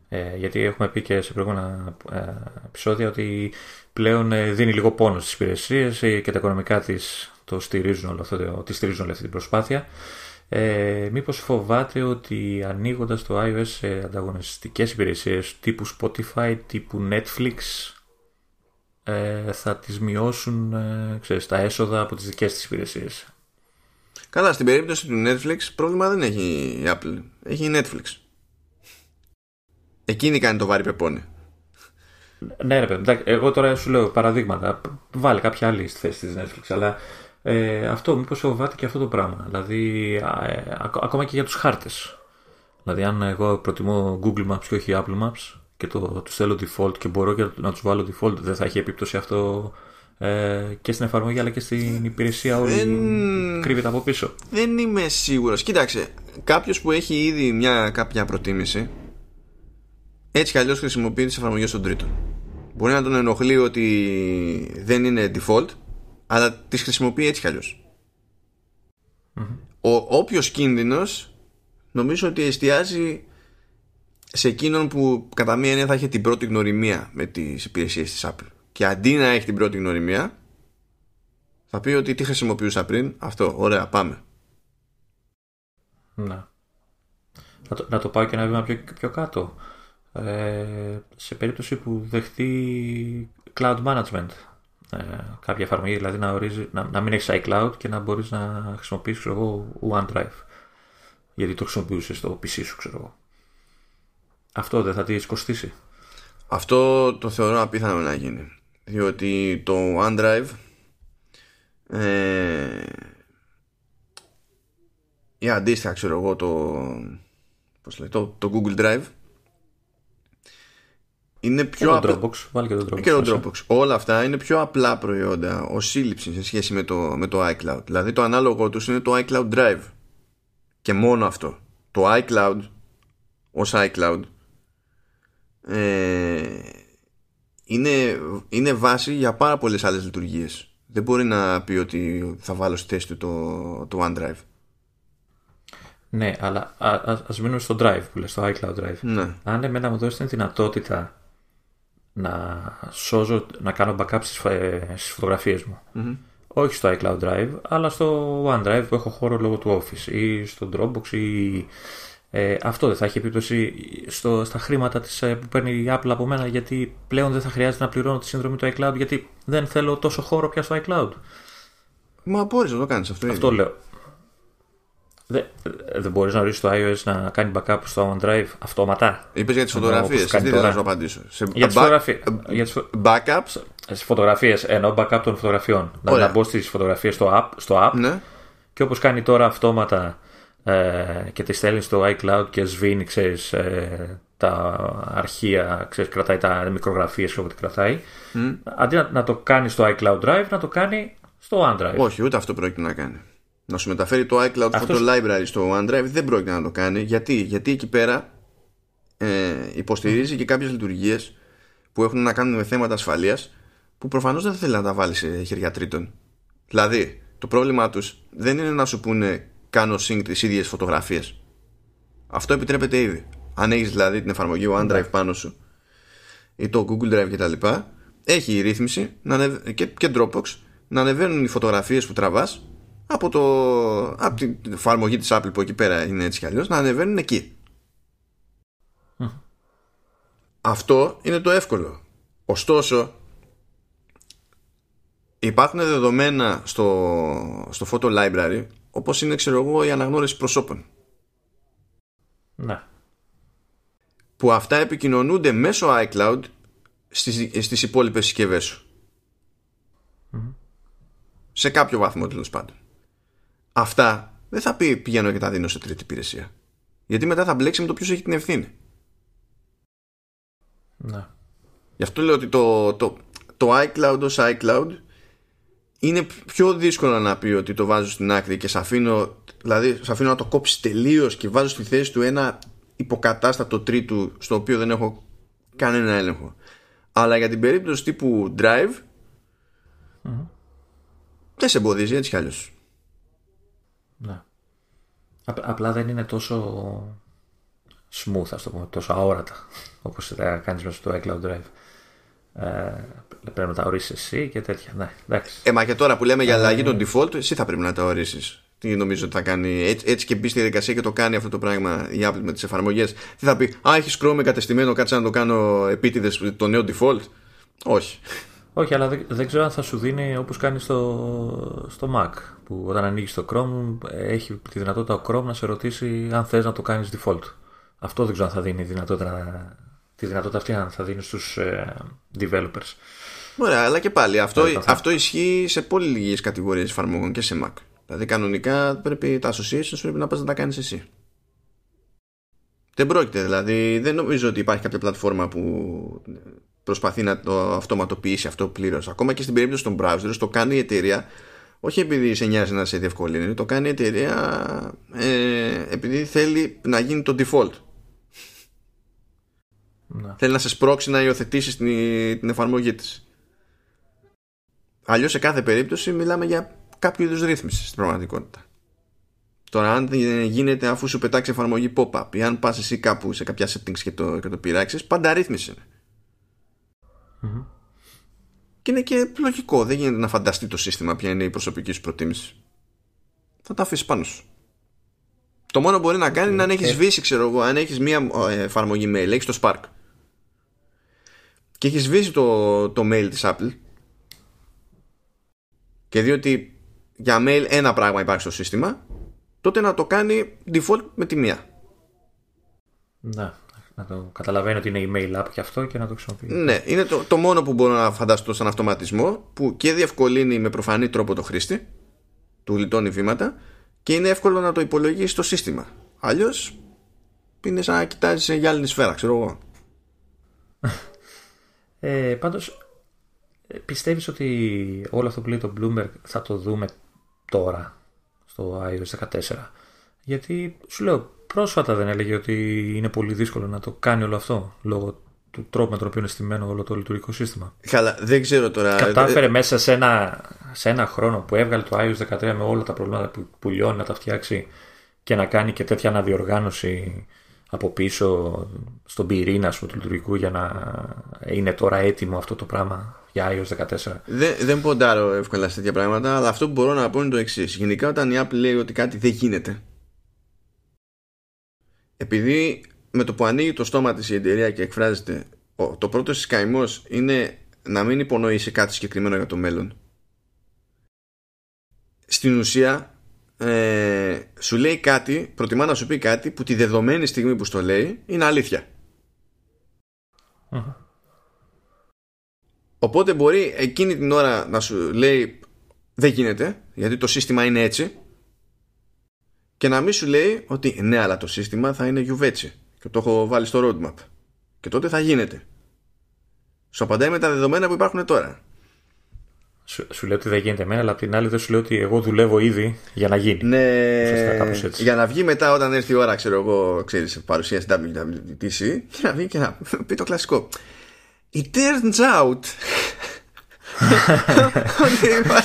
Ε, γιατί έχουμε πει και σε προηγούμενα ε, επεισόδια ότι πλέον ε, δίνει λίγο πόνο στις υπηρεσίες και τα οικονομικά της το στηρίζουν όλο αυτό, τη στηρίζουν όλη αυτή την προσπάθεια. Ε, μήπως φοβάται ότι ανοίγοντας το iOS σε ανταγωνιστικές υπηρεσίες τύπου Spotify, τύπου Netflix ε, θα τις μειώσουν ε, ξέρεις, τα έσοδα από τις δικές της υπηρεσίες; Καλά, στην περίπτωση του Netflix πρόβλημα δεν έχει η Apple, έχει η Netflix. Εκείνη κάνει το βάρη πεπόνι. Ναι, ρε παιδί, εγώ τώρα σου λέω παραδείγματα. Βάλει κάποια άλλη στη θέση της Netflix, αλλά ε, αυτό μήπως φοβάται και αυτό το πράγμα. Δηλαδή, ε, ακόμα και για τους χάρτες. Δηλαδή, αν εγώ προτιμώ Google Maps και όχι Apple Maps και το, τους θέλω default και μπορώ και να τους βάλω default, δεν θα έχει επίπτωση αυτό ε, και στην εφαρμογή αλλά και στην υπηρεσία όλη δεν... κρύβεται από πίσω. Δεν είμαι σίγουρος. Κοίταξε, κάποιος που έχει ήδη μια κάποια προτίμηση έτσι κι αλλιώς χρησιμοποιεί τις εφαρμογές των τρίτων. Μπορεί να τον ενοχλεί ότι δεν είναι default αλλά τις χρησιμοποιεί έτσι κι αλλιως Ο όποιος κίνδυνος νομίζω ότι εστιάζει σε εκείνον που κατά μία έννοια θα έχει την πρώτη γνωριμία με τις υπηρεσίες της Apple. Και αντί να έχει την πρώτη γνωριμία θα πει ότι τι χρησιμοποιούσα πριν αυτό, ωραία πάμε. Να. Να το, να το πάω και ένα βήμα πιο, πιο κάτω. Ε, σε περίπτωση που δεχτεί cloud management ε, κάποια εφαρμογή, δηλαδή να, ορίζει, να, να μην έχεις iCloud και να μπορείς να χρησιμοποιήσεις εγώ OneDrive. Γιατί το χρησιμοποιούσες στο PC σου ξέρω εγώ. Αυτό δεν θα τη κοστίσει. Αυτό το θεωρώ απίθανο να γίνει. Διότι το OneDrive ε, ή αντίστοιχα ξέρω εγώ το, πώς λέει, το, το Google Drive είναι πιο και το Dropbox, βάλει και το Dropbox. Και το Dropbox. Όλα αυτά είναι πιο απλά προϊόντα ω σύλληψης σε σχέση με το, με το iCloud. Δηλαδή το ανάλογο τους είναι το iCloud Drive. Και μόνο αυτό. Το iCloud ως iCloud ε, είναι, είναι βάση για πάρα πολλές άλλες λειτουργίες. Δεν μπορεί να πει ότι θα βάλω στη θέση του το, το OneDrive. Ναι, αλλά α ας μείνουμε στο Drive που λες, στο iCloud Drive. Ναι. Αν εμένα μου δώσει την δυνατότητα να σώζω, να κάνω backup στις, ε, στις φωτογραφίες μου. Όχι στο iCloud Drive, αλλά στο OneDrive που έχω χώρο λόγω του Office ή στο Dropbox ή ε, αυτό δεν θα έχει επίπτωση στο, στα χρήματα της, ε, που παίρνει η Apple από μένα γιατί πλέον δεν θα χρειάζεται να πληρώνω τη συνδρομή του iCloud γιατί δεν θέλω τόσο χώρο πια στο iCloud. Μα μπορείς να το κάνεις αυτό. Αυτό λέω. Δεν, δεν μπορείς να ορίσει το iOS να κάνει backup στο OneDrive αυτόματα; Είπες για τις φωτογραφίες. Τι δεν θα σου απαντήσω. Σε για τις φωτογραφίες. Backups. Στι φωτογραφίες. Εννοώ backup των φωτογραφιών. Να, να μπω στις φωτογραφίες στο app, στο app ναι. και όπως κάνει τώρα αυτόματα ε, και τη στέλνει στο iCloud και σβήνει, ξέρεις, ε, τα αρχεία, ξέρεις, κρατάει τα μικρογραφίες και ό,τι κρατάει. Mm. Αντί να, να το κάνει στο iCloud Drive, να το κάνει στο OneDrive. Όχι, ούτε αυτό πρόκειται να κάνει να σου μεταφέρει το iCloud Αυτός... Photo Library στο OneDrive δεν πρόκειται να το κάνει. Γιατί, Γιατί εκεί πέρα ε, υποστηρίζει και κάποιες λειτουργίες που έχουν να κάνουν με θέματα ασφαλείας που προφανώς δεν θέλει να τα βάλει σε χέρια τρίτων. Δηλαδή, το πρόβλημά τους δεν είναι να σου πούνε κάνω sync τις ίδιες φωτογραφίες. Αυτό επιτρέπεται ήδη. Αν έχεις δηλαδή την εφαρμογή OneDrive ναι. πάνω σου ή το Google Drive κτλ. Έχει η ρύθμιση και, και Dropbox να ανεβαίνουν οι φωτογραφίες που τραβάς από, το, από την εφαρμογή της Apple που εκεί πέρα είναι έτσι κι αλλιώς να ανεβαίνουν εκεί. Αυτό είναι το εύκολο. Ωστόσο, υπάρχουν δεδομένα στο, στο Photo Library όπως είναι ξέρω εγώ η αναγνώριση προσώπων. Ναι. Που αυτά επικοινωνούνται μέσω iCloud στις, στις υπόλοιπες συσκευές σου. Σε κάποιο βαθμό τέλος πάντων αυτά δεν θα πει πηγαίνω και τα δίνω σε τρίτη υπηρεσία. Γιατί μετά θα μπλέξει με το ποιος έχει την ευθύνη. Ναι. Γι' αυτό λέω ότι το, το, το iCloud ως iCloud είναι πιο δύσκολο να πει ότι το βάζω στην άκρη και σε αφήνω, δηλαδή, σε αφήνω να το κόψεις τελείως και βάζω στη θέση του ένα υποκατάστατο τρίτου στο οποίο δεν έχω κανένα έλεγχο. Αλλά για την περίπτωση τύπου drive δεν σε εμποδίζει έτσι κι αλλιώς. Ναι. Απλά δεν είναι τόσο smooth, ας το πούμε, τόσο αόρατα όπως θα κάνεις μέσα στο iCloud Drive. Ε, πρέπει να τα ορίσεις εσύ και τέτοια. Ναι, εντάξει. Ε, μα και τώρα που λέμε για αλλαγή των default, εσύ θα πρέπει να τα ορίσεις. Τι νομίζω ότι θα κάνει. Έτσι, έτσι και μπει στη διαδικασία και το κάνει αυτό το πράγμα η Apple με τις εφαρμογές. Τι θα πει, Α, έχεις Chrome εγκατεστημένο, κάτσε να το κάνω επίτηδες το νέο default. Όχι. Όχι, αλλά δεν, δεν ξέρω αν θα σου δίνει όπως κάνει στο, στο Mac που όταν ανοίγεις το Chrome έχει τη δυνατότητα ο Chrome να σε ρωτήσει αν θες να το κάνεις default. Αυτό δεν ξέρω αν θα δίνει δυνατότητα, τη δυνατότητα αυτή αν θα δίνει στους ε, developers. Ωραία, αλλά και πάλι αυτό, αυτό ισχύει σε πολύ λίγες κατηγορίες εφαρμογών και σε Mac. Δηλαδή κανονικά πρέπει τα associations πρέπει να πας να τα κάνεις εσύ. Δεν πρόκειται δηλαδή, δεν νομίζω ότι υπάρχει κάποια πλατφόρμα που προσπαθεί να το αυτοματοποιήσει αυτό πλήρως. Ακόμα και στην περίπτωση των browsers το κάνει η εταιρεία όχι επειδή σε νοιάζει να σε διευκολύνει, το κάνει η εταιρεία ε, επειδή θέλει να γίνει το default. Να. Θέλει να σε σπρώξει να υιοθετήσεις την, την εφαρμογή της. Αλλιώς σε κάθε περίπτωση μιλάμε για κάποιο είδους ρύθμιση στην πραγματικότητα. Τώρα, αν γίνεται αφού σου πετάξει εφαρμογή pop-up ή αν πας εσύ κάπου σε κάποια settings και το, και το πειράξεις, πάντα ρύθμιση είναι. Και είναι και λογικό. Δεν γίνεται να φανταστεί το σύστημα ποια είναι η προσωπική σου προτίμηση. Θα τα αφήσεις πάνω σου. Το μόνο που μπορεί να κάνει είναι αν έχεις σβήσει, ξέρω εγώ, αν έχεις μία ε, εφαρμογή mail, έχεις το Spark και έχεις σβήσει το, το mail της Apple και διότι για mail ένα πράγμα υπάρχει στο σύστημα τότε να το κάνει default με τη μία. Ναι να το καταλαβαίνει ότι είναι email app και αυτό και να το χρησιμοποιεί. Ναι, είναι το, το μόνο που μπορώ να φανταστώ σαν αυτοματισμό που και διευκολύνει με προφανή τρόπο το χρήστη, του γλιτώνει βήματα και είναι εύκολο να το υπολογίσει το σύστημα. Αλλιώς είναι σαν να κοιτάζεις γυάλινη σφαίρα, ξέρω εγώ. Ε, πάντως πιστεύεις ότι όλο αυτό που λέει το Bloomberg θα το δούμε τώρα στο iOS 14 γιατί σου λέω πρόσφατα δεν έλεγε ότι είναι πολύ δύσκολο να το κάνει όλο αυτό λόγω του τρόπου με τον οποίο είναι στημένο όλο το λειτουργικό σύστημα. Καλά, δεν ξέρω τώρα. Κατάφερε μέσα σε ένα, σε ένα χρόνο που έβγαλε το iOS 13 με όλα τα προβλήματα που, που λιώνει να τα φτιάξει και να κάνει και τέτοια αναδιοργάνωση από πίσω στον πυρήνα σου του λειτουργικού για να είναι τώρα έτοιμο αυτό το πράγμα για iOS 14. Δεν, δεν ποντάρω εύκολα σε τέτοια πράγματα, αλλά αυτό που μπορώ να πω είναι το εξής. Γενικά, όταν η Apple λέει ότι κάτι δεν γίνεται, επειδή με το που ανοίγει το στόμα της η εταιρεία και εκφράζεται, το πρώτο συσκαημός είναι να μην υπονοήσει κάτι συγκεκριμένο για το μέλλον. Στην ουσία, ε, σου λέει κάτι, προτιμά να σου πει κάτι που τη δεδομένη στιγμή που στο λέει είναι Οπότε μπορεί εκείνη την ώρα να σου λέει δεν γίνεται γιατί το σύστημα είναι έτσι και να μην σου λέει ότι ναι αλλά το σύστημα θα είναι γιουβέτσι και το έχω βάλει στο roadmap και τότε θα γίνεται. Σου απαντάει με τα δεδομένα που υπάρχουν τώρα. Σου, σου λέει ότι δεν γίνεται εμένα, αλλά απ' την άλλη δεν σου λέει ότι εγώ δουλεύω ήδη για να γίνει. Ναι, για να βγει μετά όταν έρθει η ώρα, ξέρω εγώ, ξέρεις, παρουσίαση WWDC και να βγει και να πει το κλασικό. It turns out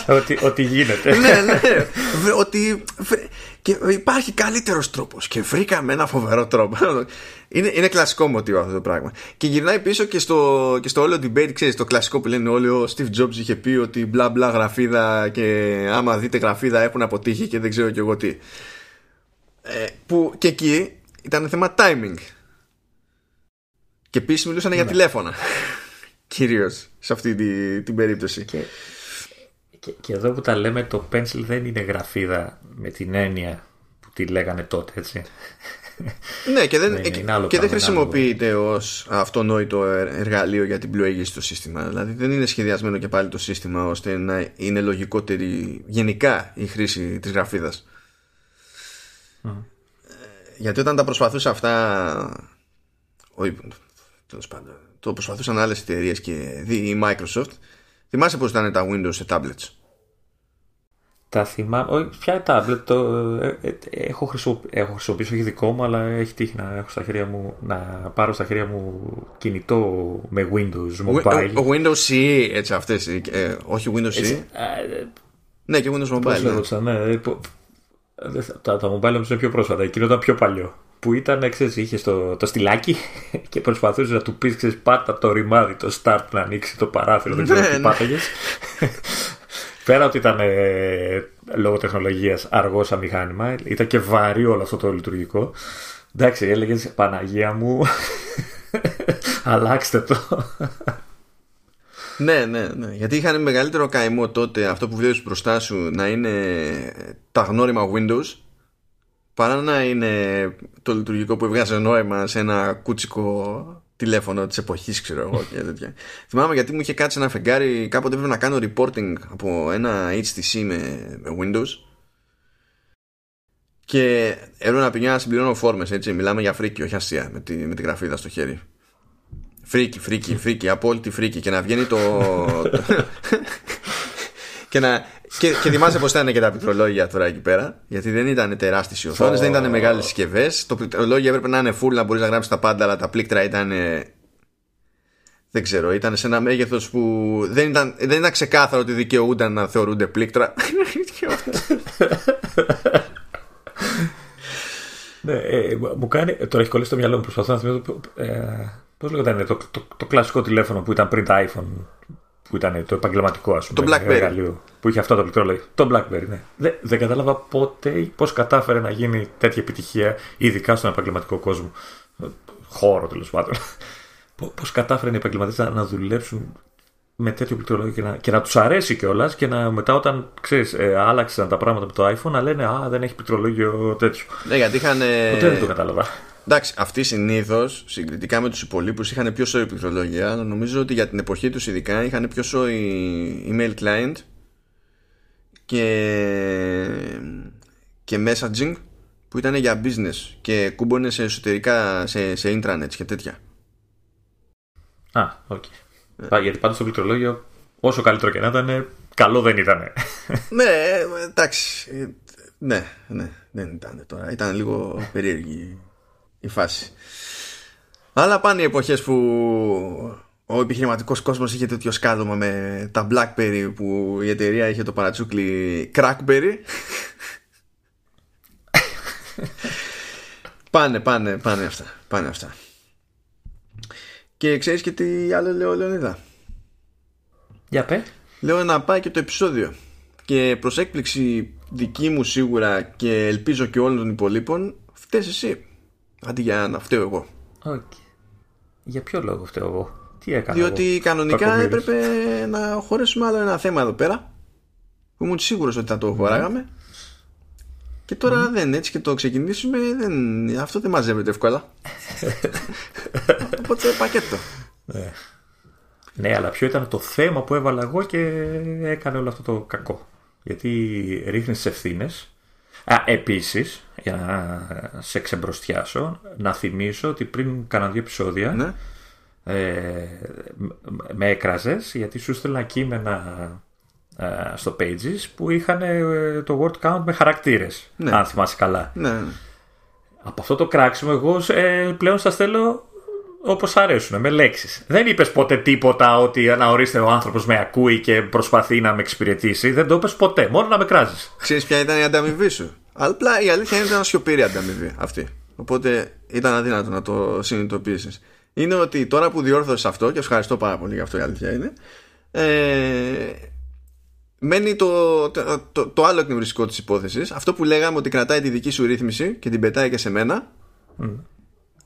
ότι, ότι γίνεται. ναι, ναι. Ότι και υπάρχει καλύτερος τρόπος και βρήκαμε ένα φοβερό τρόπο. Είναι, είναι κλασικό μοτίβο αυτό το πράγμα. Και γυρνάει πίσω και στο, και στο όλο debate, ξέρεις, το κλασικό που λένε όλοι, ο Steve Jobs είχε πει ότι μπλα μπλα γραφίδα και άμα δείτε γραφίδα έχουν αποτύχει και δεν ξέρω και εγώ τι. Ε, που και εκεί ήταν θέμα timing. Και επίσης μιλούσαν για ναι. τηλέφωνα. Κυρίως σε αυτή την, την περίπτωση. Και, και, και, εδώ που τα λέμε, το pencil δεν είναι γραφίδα με την έννοια που τη λέγανε τότε, έτσι. ναι, και δεν, και, δεν χρησιμοποιείται ως αυτονόητο εργαλείο για την πλοήγηση στο σύστημα. Δηλαδή δεν είναι σχεδιασμένο και πάλι το σύστημα ώστε να είναι λογικότερη γενικά η χρήση της γραφίδας. Mm. Γιατί όταν τα προσπαθούσε αυτά τέλος πάντων, το προσπαθούσαν άλλες εταιρείες και δει η Microsoft. Θυμάσαι πώς ήταν τα Windows σε tablets; Τα θυμάμαι. Όχι, ποια tablet. Το, ε, ε, έχω, χρησιμοποιήσει, έχω χρησιμοποιήσει, όχι δικό μου, αλλά έχει τύχει να έχω στα χέρια μου να πάρω στα χέρια μου κινητό με Windows Mobile. Ο, Windows CE, έτσι αυτές. Ε, όχι Windows CE. ναι, και Windows Mobile. ναι. ναι τα, τα mobile όμω είναι πιο πρόσφατα. Εκείνο ήταν πιο παλιό που ήταν, ξέρεις, είχε το, το στυλάκι [laughs] και προσπαθούσε να του πεις, ξέρεις, πάτα το ρημάδι, το start να ανοίξει το παράθυρο, δεν ξέρω ναι, τι ναι. πάταγες. [laughs] Πέρα ότι ήταν ε, λόγω τεχνολογίας αργός σαν μηχάνημα, ήταν και βαρύ όλο αυτό το λειτουργικό. Εντάξει, έλεγες Παναγία μου, [laughs] αλλάξτε το. ναι, ναι, ναι. Γιατί είχαν μεγαλύτερο καημό τότε αυτό που βλέπεις μπροστά σου να είναι τα γνώριμα Windows παρά να είναι το λειτουργικό που έβγαζε νόημα σε ένα κούτσικο τηλέφωνο της εποχής, ξέρω εγώ και τέτοια. Θυμάμαι γιατί μου είχε κάτσει ένα φεγγάρι, κάποτε έπρεπε να κάνω reporting από ένα HTC με, με Windows. Και έπρεπε να πηγαίνω να συμπληρώνω φόρμες, έτσι. Μιλάμε για φρίκη, όχι αστεία, με τη, με τη γραφίδα στο χέρι. Φρίκη, φρίκη, φρίκη, απόλυτη φρίκη. Και να βγαίνει το. [laughs] [laughs] και να, και, και θυμάσαι πώ ήταν και τα πληκτρολόγια τώρα εκεί πέρα. Γιατί δεν ήταν τεράστιες οι οθόνες, δεν ήταν μεγάλες συσκευές. Το πληκτρολόγιο έπρεπε να είναι full να μπορείς να γράψεις τα πάντα, αλλά τα πλήκτρα ήταν. Δεν ξέρω, ήταν σε ένα μέγεθος που δεν ήταν, δεν ήταν ξεκάθαρο ότι δικαιούνταν να θεωρούνται πλήκτρα. ναι, ε, μου κάνει. Τώρα έχει κολλήσει το μυαλό μου. Προσπαθώ να θυμηθώ. Ε, Πώς λέγονταν το, το, το, κλασικό τηλέφωνο που ήταν πριν τα iPhone που ήταν το επαγγελματικό ας πούμε. Το Blackberry. Εργαλείο, που είχε αυτό το πληκτρολόγιο. Το Blackberry, ναι. Δεν, δεν κατάλαβα ποτέ πώς κατάφερε να γίνει τέτοια επιτυχία, ειδικά στον επαγγελματικό κόσμο. Χώρο τέλος πάντων. Πώς κατάφεραν οι επαγγελματίες να δουλέψουν με τέτοιο πληκτρολόγιο και να, και να τους αρέσει κιόλας και να μετά όταν ξέρεις, ε, άλλαξαν τα πράγματα με το iPhone να λένε Α, δεν έχει πληκτρολόγιο τέτοιο. Ναι, γιατί είχαν. Ποτέ δεν το κατάλαβα. Εντάξει, αυτοί συνήθως συγκριτικά με τους υπολοίπους είχαν πιο σόη πληκτρολόγια. Νομίζω ότι για την εποχή τους ειδικά είχαν πιο σόη email client και, και messaging που ήταν για business και κούμπωνε σε εσωτερικά σε, σε intranets και τέτοια. Α, OK. Okay. Γιατί πάντως το πληκτρολόγιο όσο καλύτερο και να ήταν, καλό δεν ήταν. ναι, εντάξει. Ναι, ναι, δεν ήταν τώρα. Ήταν λίγο περίεργη η φάση. Αλλά πάνε οι εποχές που ο επιχειρηματικός κόσμος είχε τέτοιο σκάδωμα με τα Blackberry που η εταιρεία είχε το παρατσούκλι Crackberry. [laughs] πάνε, πάνε, πάνε αυτά. Πάνε αυτά. Και ξέρεις και τι άλλο λέω Λεωνίδα; Για πέ. Λέω να πάει και το επεισόδιο. Και προς έκπληξη δική μου σίγουρα και ελπίζω και όλων των υπολείπων φταίς εσύ. Αντί για να φταίω εγώ. Okay. Για ποιο λόγο φταίω εγώ; Τι έκανα Διότι εγώ, κανονικά έπρεπε να χωρέσουμε άλλο ένα θέμα εδώ πέρα. Που ήμουν σίγουρος ότι θα το χωράγαμε. Και τώρα δεν έτσι και το ξεκινήσουμε δεν, Αυτό δεν μαζεύεται εύκολα [laughs] Οπότε πακέτο ναι. ναι αλλά ποιο ήταν το θέμα που έβαλα εγώ Και έκανε όλο αυτό το κακό Γιατί ρίχνεις τι ευθύνες. Α, επίσης, για να σε ξεμπροστιάσω, να θυμίσω ότι πριν κάνα δύο επεισόδια ναι. ε, με έκραζες γιατί σου έστελνα κείμενα ε, στο Pages που είχαν ε, το word count με χαρακτήρες, Ναι. αν θυμάσαι καλά. Ναι, ναι. Από αυτό το κράξιμο εγώ ε, πλέον σας στέλνω όπως αρέσουν, με λέξεις. Δεν είπες ποτέ τίποτα ότι να ορίστε ο άνθρωπος με ακούει και προσπαθεί να με εξυπηρετήσει. Δεν το είπες ποτέ, μόνο να με κράζεις. Ξέρεις ποια ήταν η ανταμοιβή σου; Αλλά απλά η αλήθεια είναι ότι ήταν σιωπηρή ανταμοιβή αυτή Οπότε ήταν αδύνατο να το συνειδητοποιήσεις Είναι ότι τώρα που διόρθωσες αυτό Και σου ευχαριστώ πάρα πολύ για αυτό η αλήθεια είναι ε, Μένει το, το, το, το άλλο εκνευριστικό της υπόθεσης Αυτό που λέγαμε ότι κρατάει τη δική σου ρύθμιση Και την πετάει και σε μένα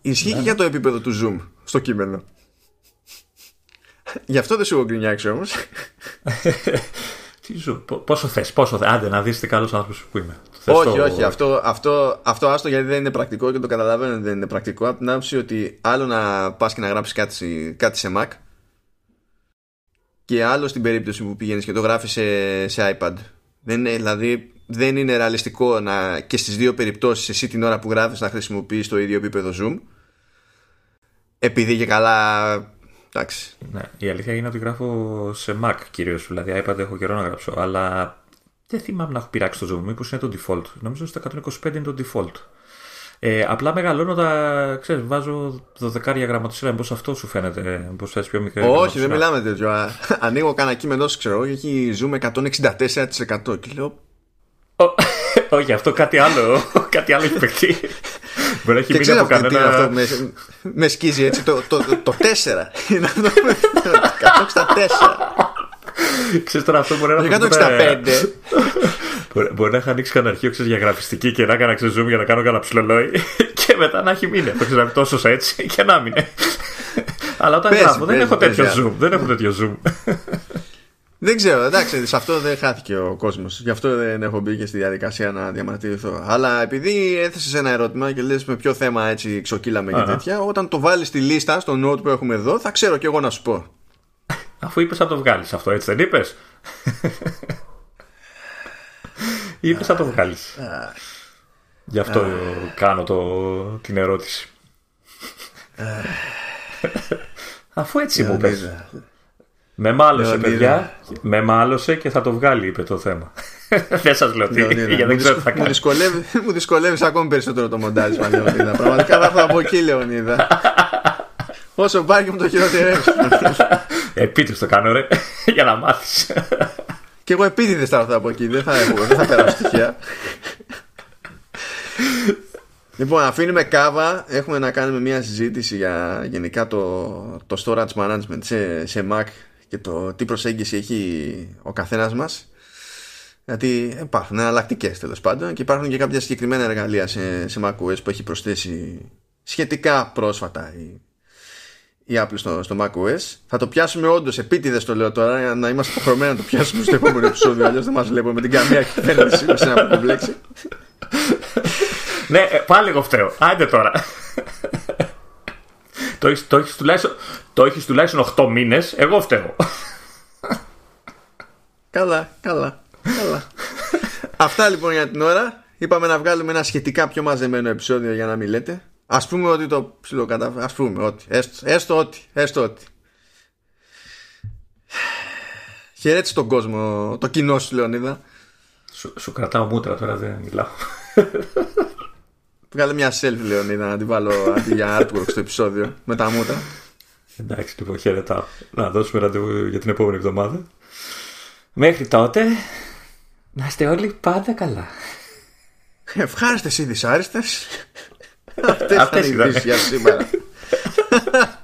Ισχύει και για το επίπεδο του zoom Στο κείμενο Γι' αυτό δεν σου έχω γκρινιάξει όμως Τι σου, πο- πόσο θες, πόσο θες. Άντε να δεις τι καλός άνθρωπος που είμαι. Θες όχι, το- όχι. Αυτό, αυτό, αυτό άστο γιατί δεν είναι πρακτικό και το καταλαβαίνω ότι δεν είναι πρακτικό. Από την άποψη ότι άλλο να πας και να γράψεις κάτι, κάτι σε Mac και άλλο στην περίπτωση που πηγαίνεις και το γράφεις σε, σε iPad. Δεν είναι, δηλαδή δεν είναι ρεαλιστικό να, και στις δύο περιπτώσεις εσύ την ώρα που γράφεις να χρησιμοποιείς το ίδιο επίπεδο zoom επειδή και καλά εντάξει Ναι, η αλήθεια είναι ότι γράφω σε Mac κυρίως. Δηλαδή, iPad έχω καιρό να γράψω. Αλλά δεν θυμάμαι να έχω πειράξει το zoom. Μήπως είναι το default. Νομίζω ότι στα 125 είναι το default. Ε, απλά μεγαλώνω τα. ξέρεις, βάζω 12 γραμματοσύλλα. Μήπως αυτό σου φαίνεται. Μήπως θες πιο μικρή. Όχι, δεν γραμματοσύλλα. μιλάμε τέτοιο. Α, Ανοίγω κανένα κείμενο, ξέρω εγώ, και έχει zoom 164%. Και λέω. Ω, [laughs] Όχι, αυτό κάτι άλλο. [laughs] κάτι άλλο έχει παιχτεί. Μπορεί να έχει Και μείνει ξέρω από αυτό τι είναι αυτό κανένα. που με, με σκίζει έτσι. Το, το, το, το 4 είναι αυτό που. 164. Ξέρεις τώρα αυτό μπορεί να Το το 165. Μπορεί, μπορεί να είχα ανοίξει κανένα αρχείο ξέρεις, για γραφιστική και να έκανα ξέρεις, zoom για να κάνω κανένα ψηλολόι [laughs] και μετά να έχει μείνει. Το ξέρω τόσος έτσι και να μείνει. [laughs] Αλλά όταν Πες, γράφω δεν πες, έχω πες, τέτοιο για. zoom. Δεν έχω τέτοιο zoom. Δεν ξέρω, εντάξει, σε αυτό δεν χάθηκε ο κόσμος. Γι' αυτό δεν έχω μπει και στη διαδικασία να διαμαρτυρηθώ. Αλλά επειδή έθεσε ένα ερώτημα και λες με ποιο θέμα έτσι ξοκύλαμε και Αχα. τέτοια, όταν το βάλεις στη λίστα, στο note που έχουμε εδώ, θα ξέρω κι εγώ να σου πω. Αφού είπες να το βγάλεις αυτό, έτσι δεν είπες; είπες να το βγάλεις. Γι' αυτό κάνω το, την ερώτηση. Αφού έτσι μου πες. Με μάλωσε, Λεωνίδα. παιδιά. Με μάλωσε και θα το βγάλει, είπε το θέμα. [laughs] δεν σας λέω τι, Λεωνίδα, γιατί μου δεν ξέρω τι θα δυσκο- μου κάνει. δυσκολεύει, μου δυσκολεύεις ακόμη περισσότερο το μοντάρισμα, Λεωνίδα. Πραγματικά θα έρθω από εκεί, Λεωνίδα. Όσο πάει και μου το χειροτερεύει. Επίτηδες το κάνω, ρε, [laughs] για να μάθεις. και εγώ επίτηδες θα έρθω από εκεί, δεν θα, έχω, δεν θα περάσω στοιχεία. Λοιπόν, αφήνουμε κάβα. Έχουμε να κάνουμε μια συζήτηση για γενικά το, το storage management σε, σε Mac και το τι προσέγγιση έχει ο καθένας μας. Γιατί υπάρχουν εναλλακτικές τέλος πάντων και υπάρχουν και κάποια συγκεκριμένα εργαλεία σε, σε macOS που έχει προσθέσει σχετικά πρόσφατα η, η Apple στο, στο macOS. Θα το πιάσουμε όντως επίτηδες το λέω τώρα για να είμαστε υποχρεωμένοι να το πιάσουμε στο επόμενο επεισόδιο. Αλλιώς δεν μας βλέπουμε με την καμία κυβέρνηση με ένα κομπλέξη. ναι, ε, πάλι εγώ φταίω. Άντε τώρα. Το έχεις, το έχεις τουλάχιστον, το έχεις τουλάχιστον 8 μήνες, εγώ φταίω. Καλά, καλά, καλά. Αυτά λοιπόν για την ώρα. είπαμε να βγάλουμε ένα σχετικά πιο μαζεμένο επεισόδιο για να μην λέτε. Α πούμε ότι το ψιλοκαταφέραμε. Α πούμε ότι. Έστω, έστω ότι. Έστω ότι. Χαιρέτησε τον κόσμο, το κοινό σου, Λεωνίδα. Σου, σου κρατάω μούτρα τώρα, δεν μιλάω. Βγάλε μια selfie, Λεωνίδα, να την βάλω αντί για artwork στο επεισόδιο με τα μούτρα. Εντάξει, λοιπόν, χαιρετάω. Να δώσουμε ραντεβού για την επόμενη εβδομάδα. Μέχρι τότε, να είστε όλοι πάντα καλά. Ευχάριστες ή δυσάρεστες. Αυτές, [laughs] Αυτές ήταν οι για σήμερα. [laughs]